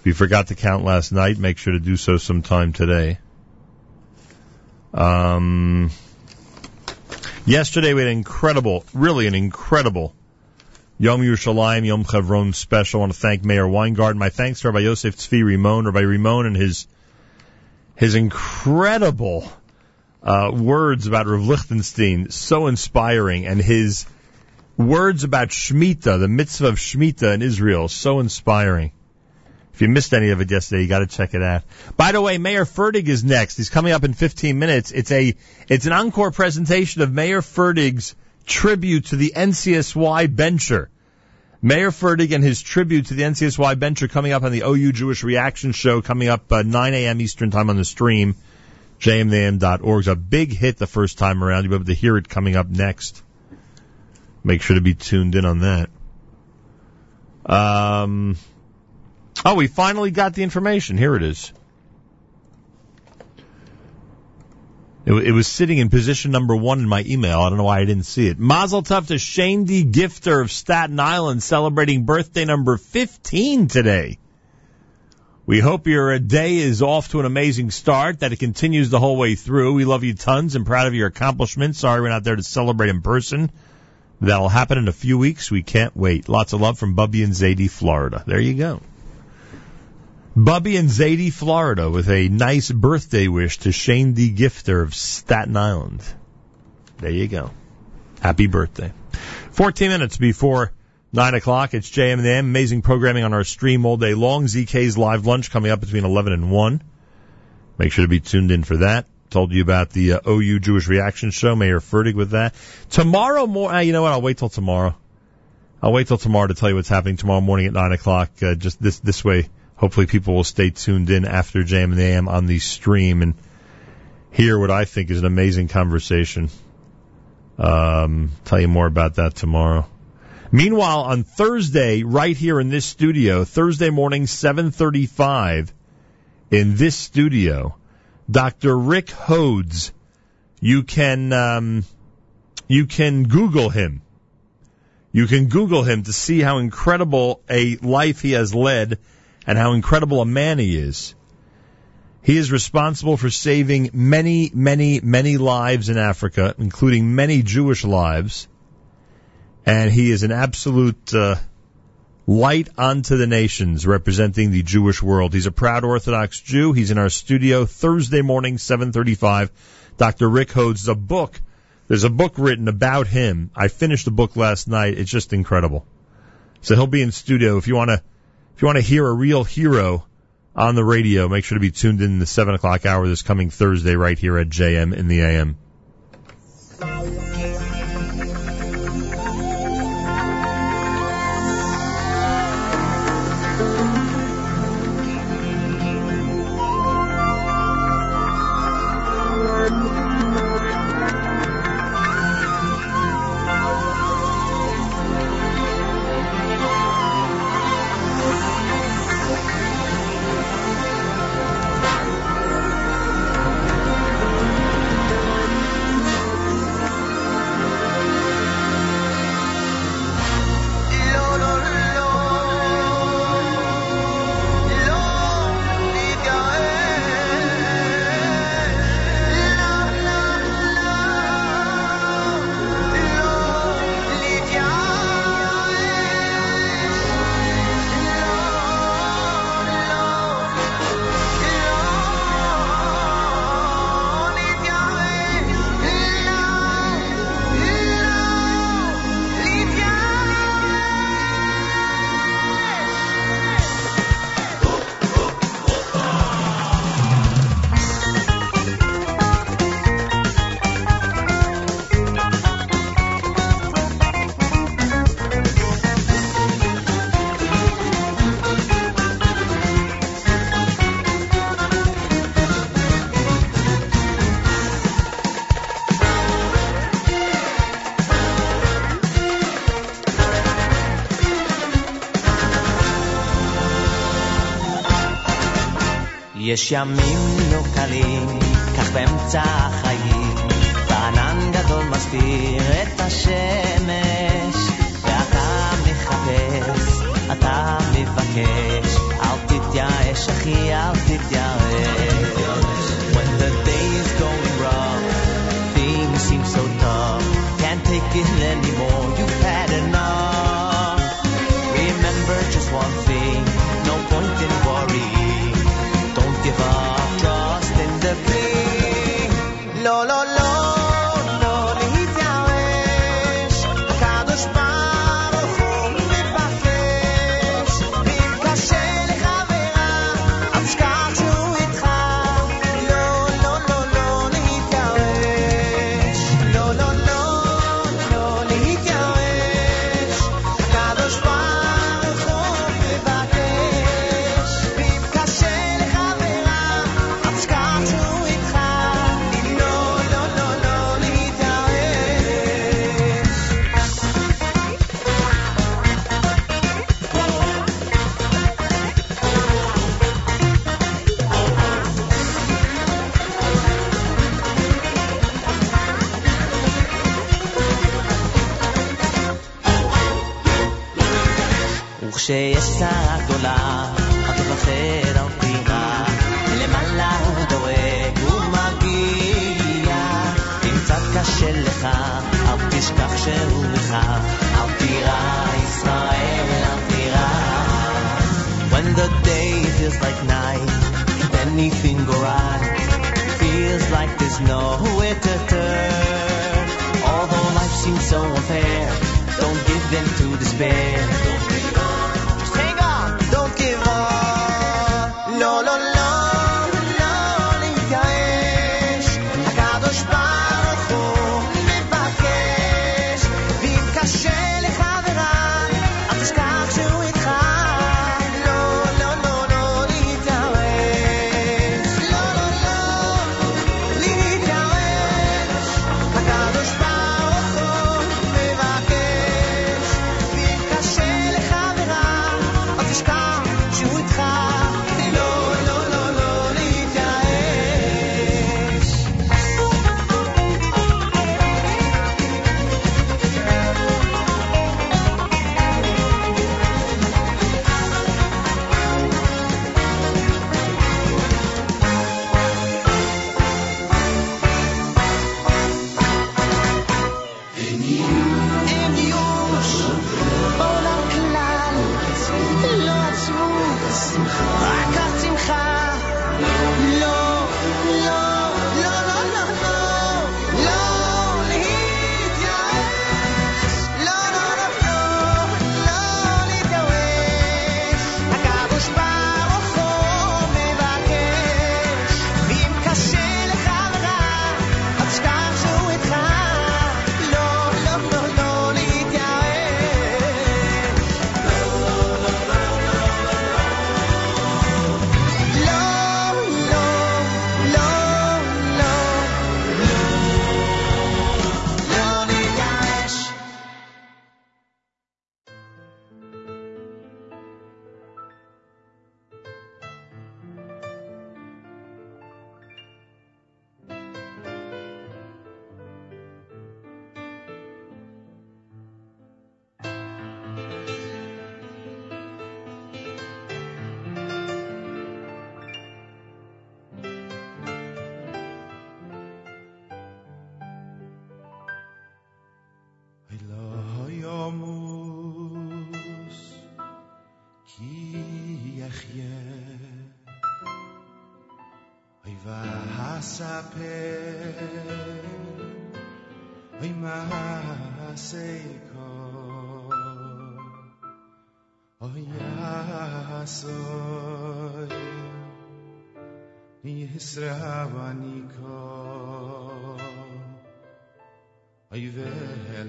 If you forgot to count last night, make sure to do so sometime today. Um, yesterday we had an incredible, really an incredible Yom Yerushalayim, Yom Chevron special. I want to thank Meir Weingarten. My thanks to Rabbi Yosef Tzvi Rimon, Rabbi Rimon and his his incredible uh, words about Rav Lichtenstein, so inspiring, and his words about Shemitah, the mitzvah of Shemitah in Israel, so inspiring. If you missed any of it yesterday, you got to check it out. By the way, Mayer Fertig is next. He's coming up in 15 minutes. It's a it's an encore presentation of Mayer Fertig's tribute to the NCSY bencher. Mayer Fertig and his tribute to the NCSY bencher coming up on the OU Jewish Reaction Show coming up uh, 9 a.m. Eastern Time on the stream, jmintheam.org. It's a big hit the first time around. You'll be able to hear it coming up next. Make sure to be tuned in on that. Um, oh, we finally got the information. Here it is. It, it was sitting in position number one in my email. I don't know why I didn't see it. Mazel tov to Shane D. Gifter of Staten Island celebrating birthday number 15 today. We hope your uh, day is off to an amazing start, that it continues the whole way through. We love you tons and proud of your accomplishments. Sorry we're not there to celebrate in person. That'll happen in a few weeks. We can't wait. Lots of love from Bubby and Zadie, Florida. There you go. Bubby and Zadie, Florida, with a nice birthday wish to Shane D. Gifter of Staten Island. There you go. Happy birthday. 14 minutes before 9 o'clock. It's JM and the M. Amazing programming on our stream all day long. ZK's live lunch coming up between 11 and 1. Make sure to be tuned in for that. Told you about the uh, OU Jewish Reaction Show. Mayer Fertig with that. Tomorrow more, uh, you know what? I'll wait till tomorrow. I'll wait till tomorrow to tell you what's happening tomorrow morning at 9 o'clock. Uh, just this, this way, hopefully people will stay tuned in after Jam and AM on the stream and hear what I think is an amazing conversation. Um, tell you more about that tomorrow. Meanwhile, on Thursday, right here in this studio, Thursday morning, 7:35, in this studio, Dr. Rick Hodes. You can um, you can Google him. You can Google him to see how incredible a life he has led and how incredible a man he is. He is responsible for saving many, many, many lives in Africa, including many Jewish lives. And he is an absolute uh, light unto the nations representing the Jewish world. He's a proud Orthodox Jew. He's in our studio Thursday morning, 735. Dr. Rick Hodes, a book. There's a book written about him. I finished the book last night. It's just incredible. So he'll be in studio. If you want to, if you want to hear a real hero on the radio, make sure to be tuned in the seven o'clock hour this coming Thursday right here at JM in the AM. יש ימים לא קלים, כך באמצע החיים, וענן גדול מסתיר את השמש, ואתה מחפש, אתה מבקש, אל תתייאש אחי, אל תתייאש.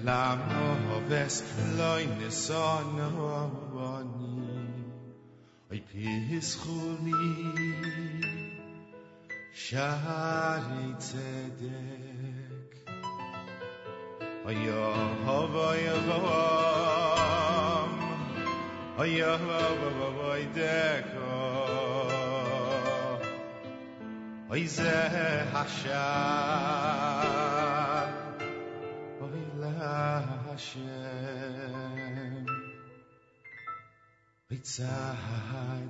lamno hoves loyne son avoni ay pis khuni shari tzedek. Ay hovay gavam ay hovay deko. Ay ze hashar Hashem. Oy tzadikim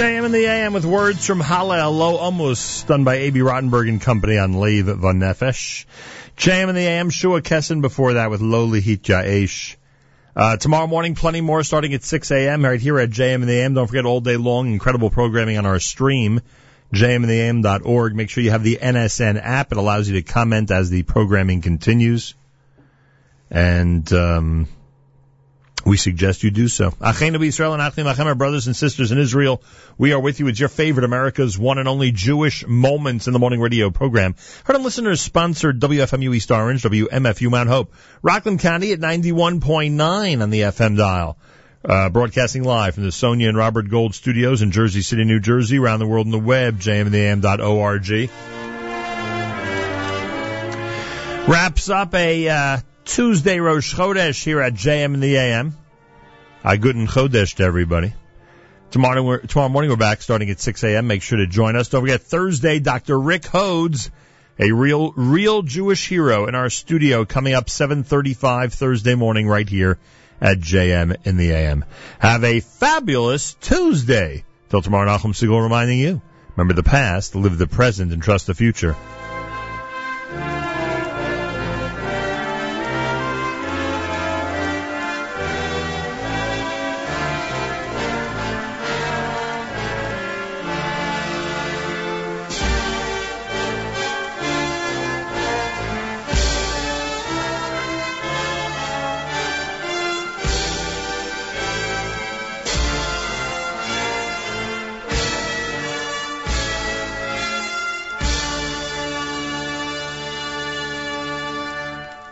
JM in the AM with words from Hallel Lo Omus, done by A.B. Rottenberg and Company on Leiv Von Nefesh. JM in the AM, Shua Kessin before that with Lo Lihit Jaesh. Uh, tomorrow morning, plenty more starting at 6 a.m. right here at JM in the AM. Don't forget all day long, incredible programming on our stream, jmintheam.org. Make sure you have the NSN app. It allows you to comment as the programming continues. And, um, we suggest you do so. Achenu Israel and Achim Achem, our brothers and sisters in Israel. We are with you. It's your favorite America's one and only Jewish Moments in the Morning radio program. Heard on listeners sponsored WFMU East Orange, WMFU Mount Hope, Rockland County at 91.9 on the FM dial. Uh, broadcasting live from the Sonia and Robert Gold studios in Jersey City, New Jersey, around the world on the web, jmintheam.org. Wraps up a, uh, Tuesday Rosh Chodesh here at JM in the AM. I good and Chodesh to everybody. Tomorrow, tomorrow morning we're back starting at 6 a.m. Make sure to join us. Don't forget Thursday, Dr. Rick Hodes, a real, real Jewish hero in our studio coming up 7:35 Thursday morning right here at JM in the AM. Have a fabulous Tuesday. Till tomorrow, Nachum Segal reminding you: remember the past, live the present, and trust the future.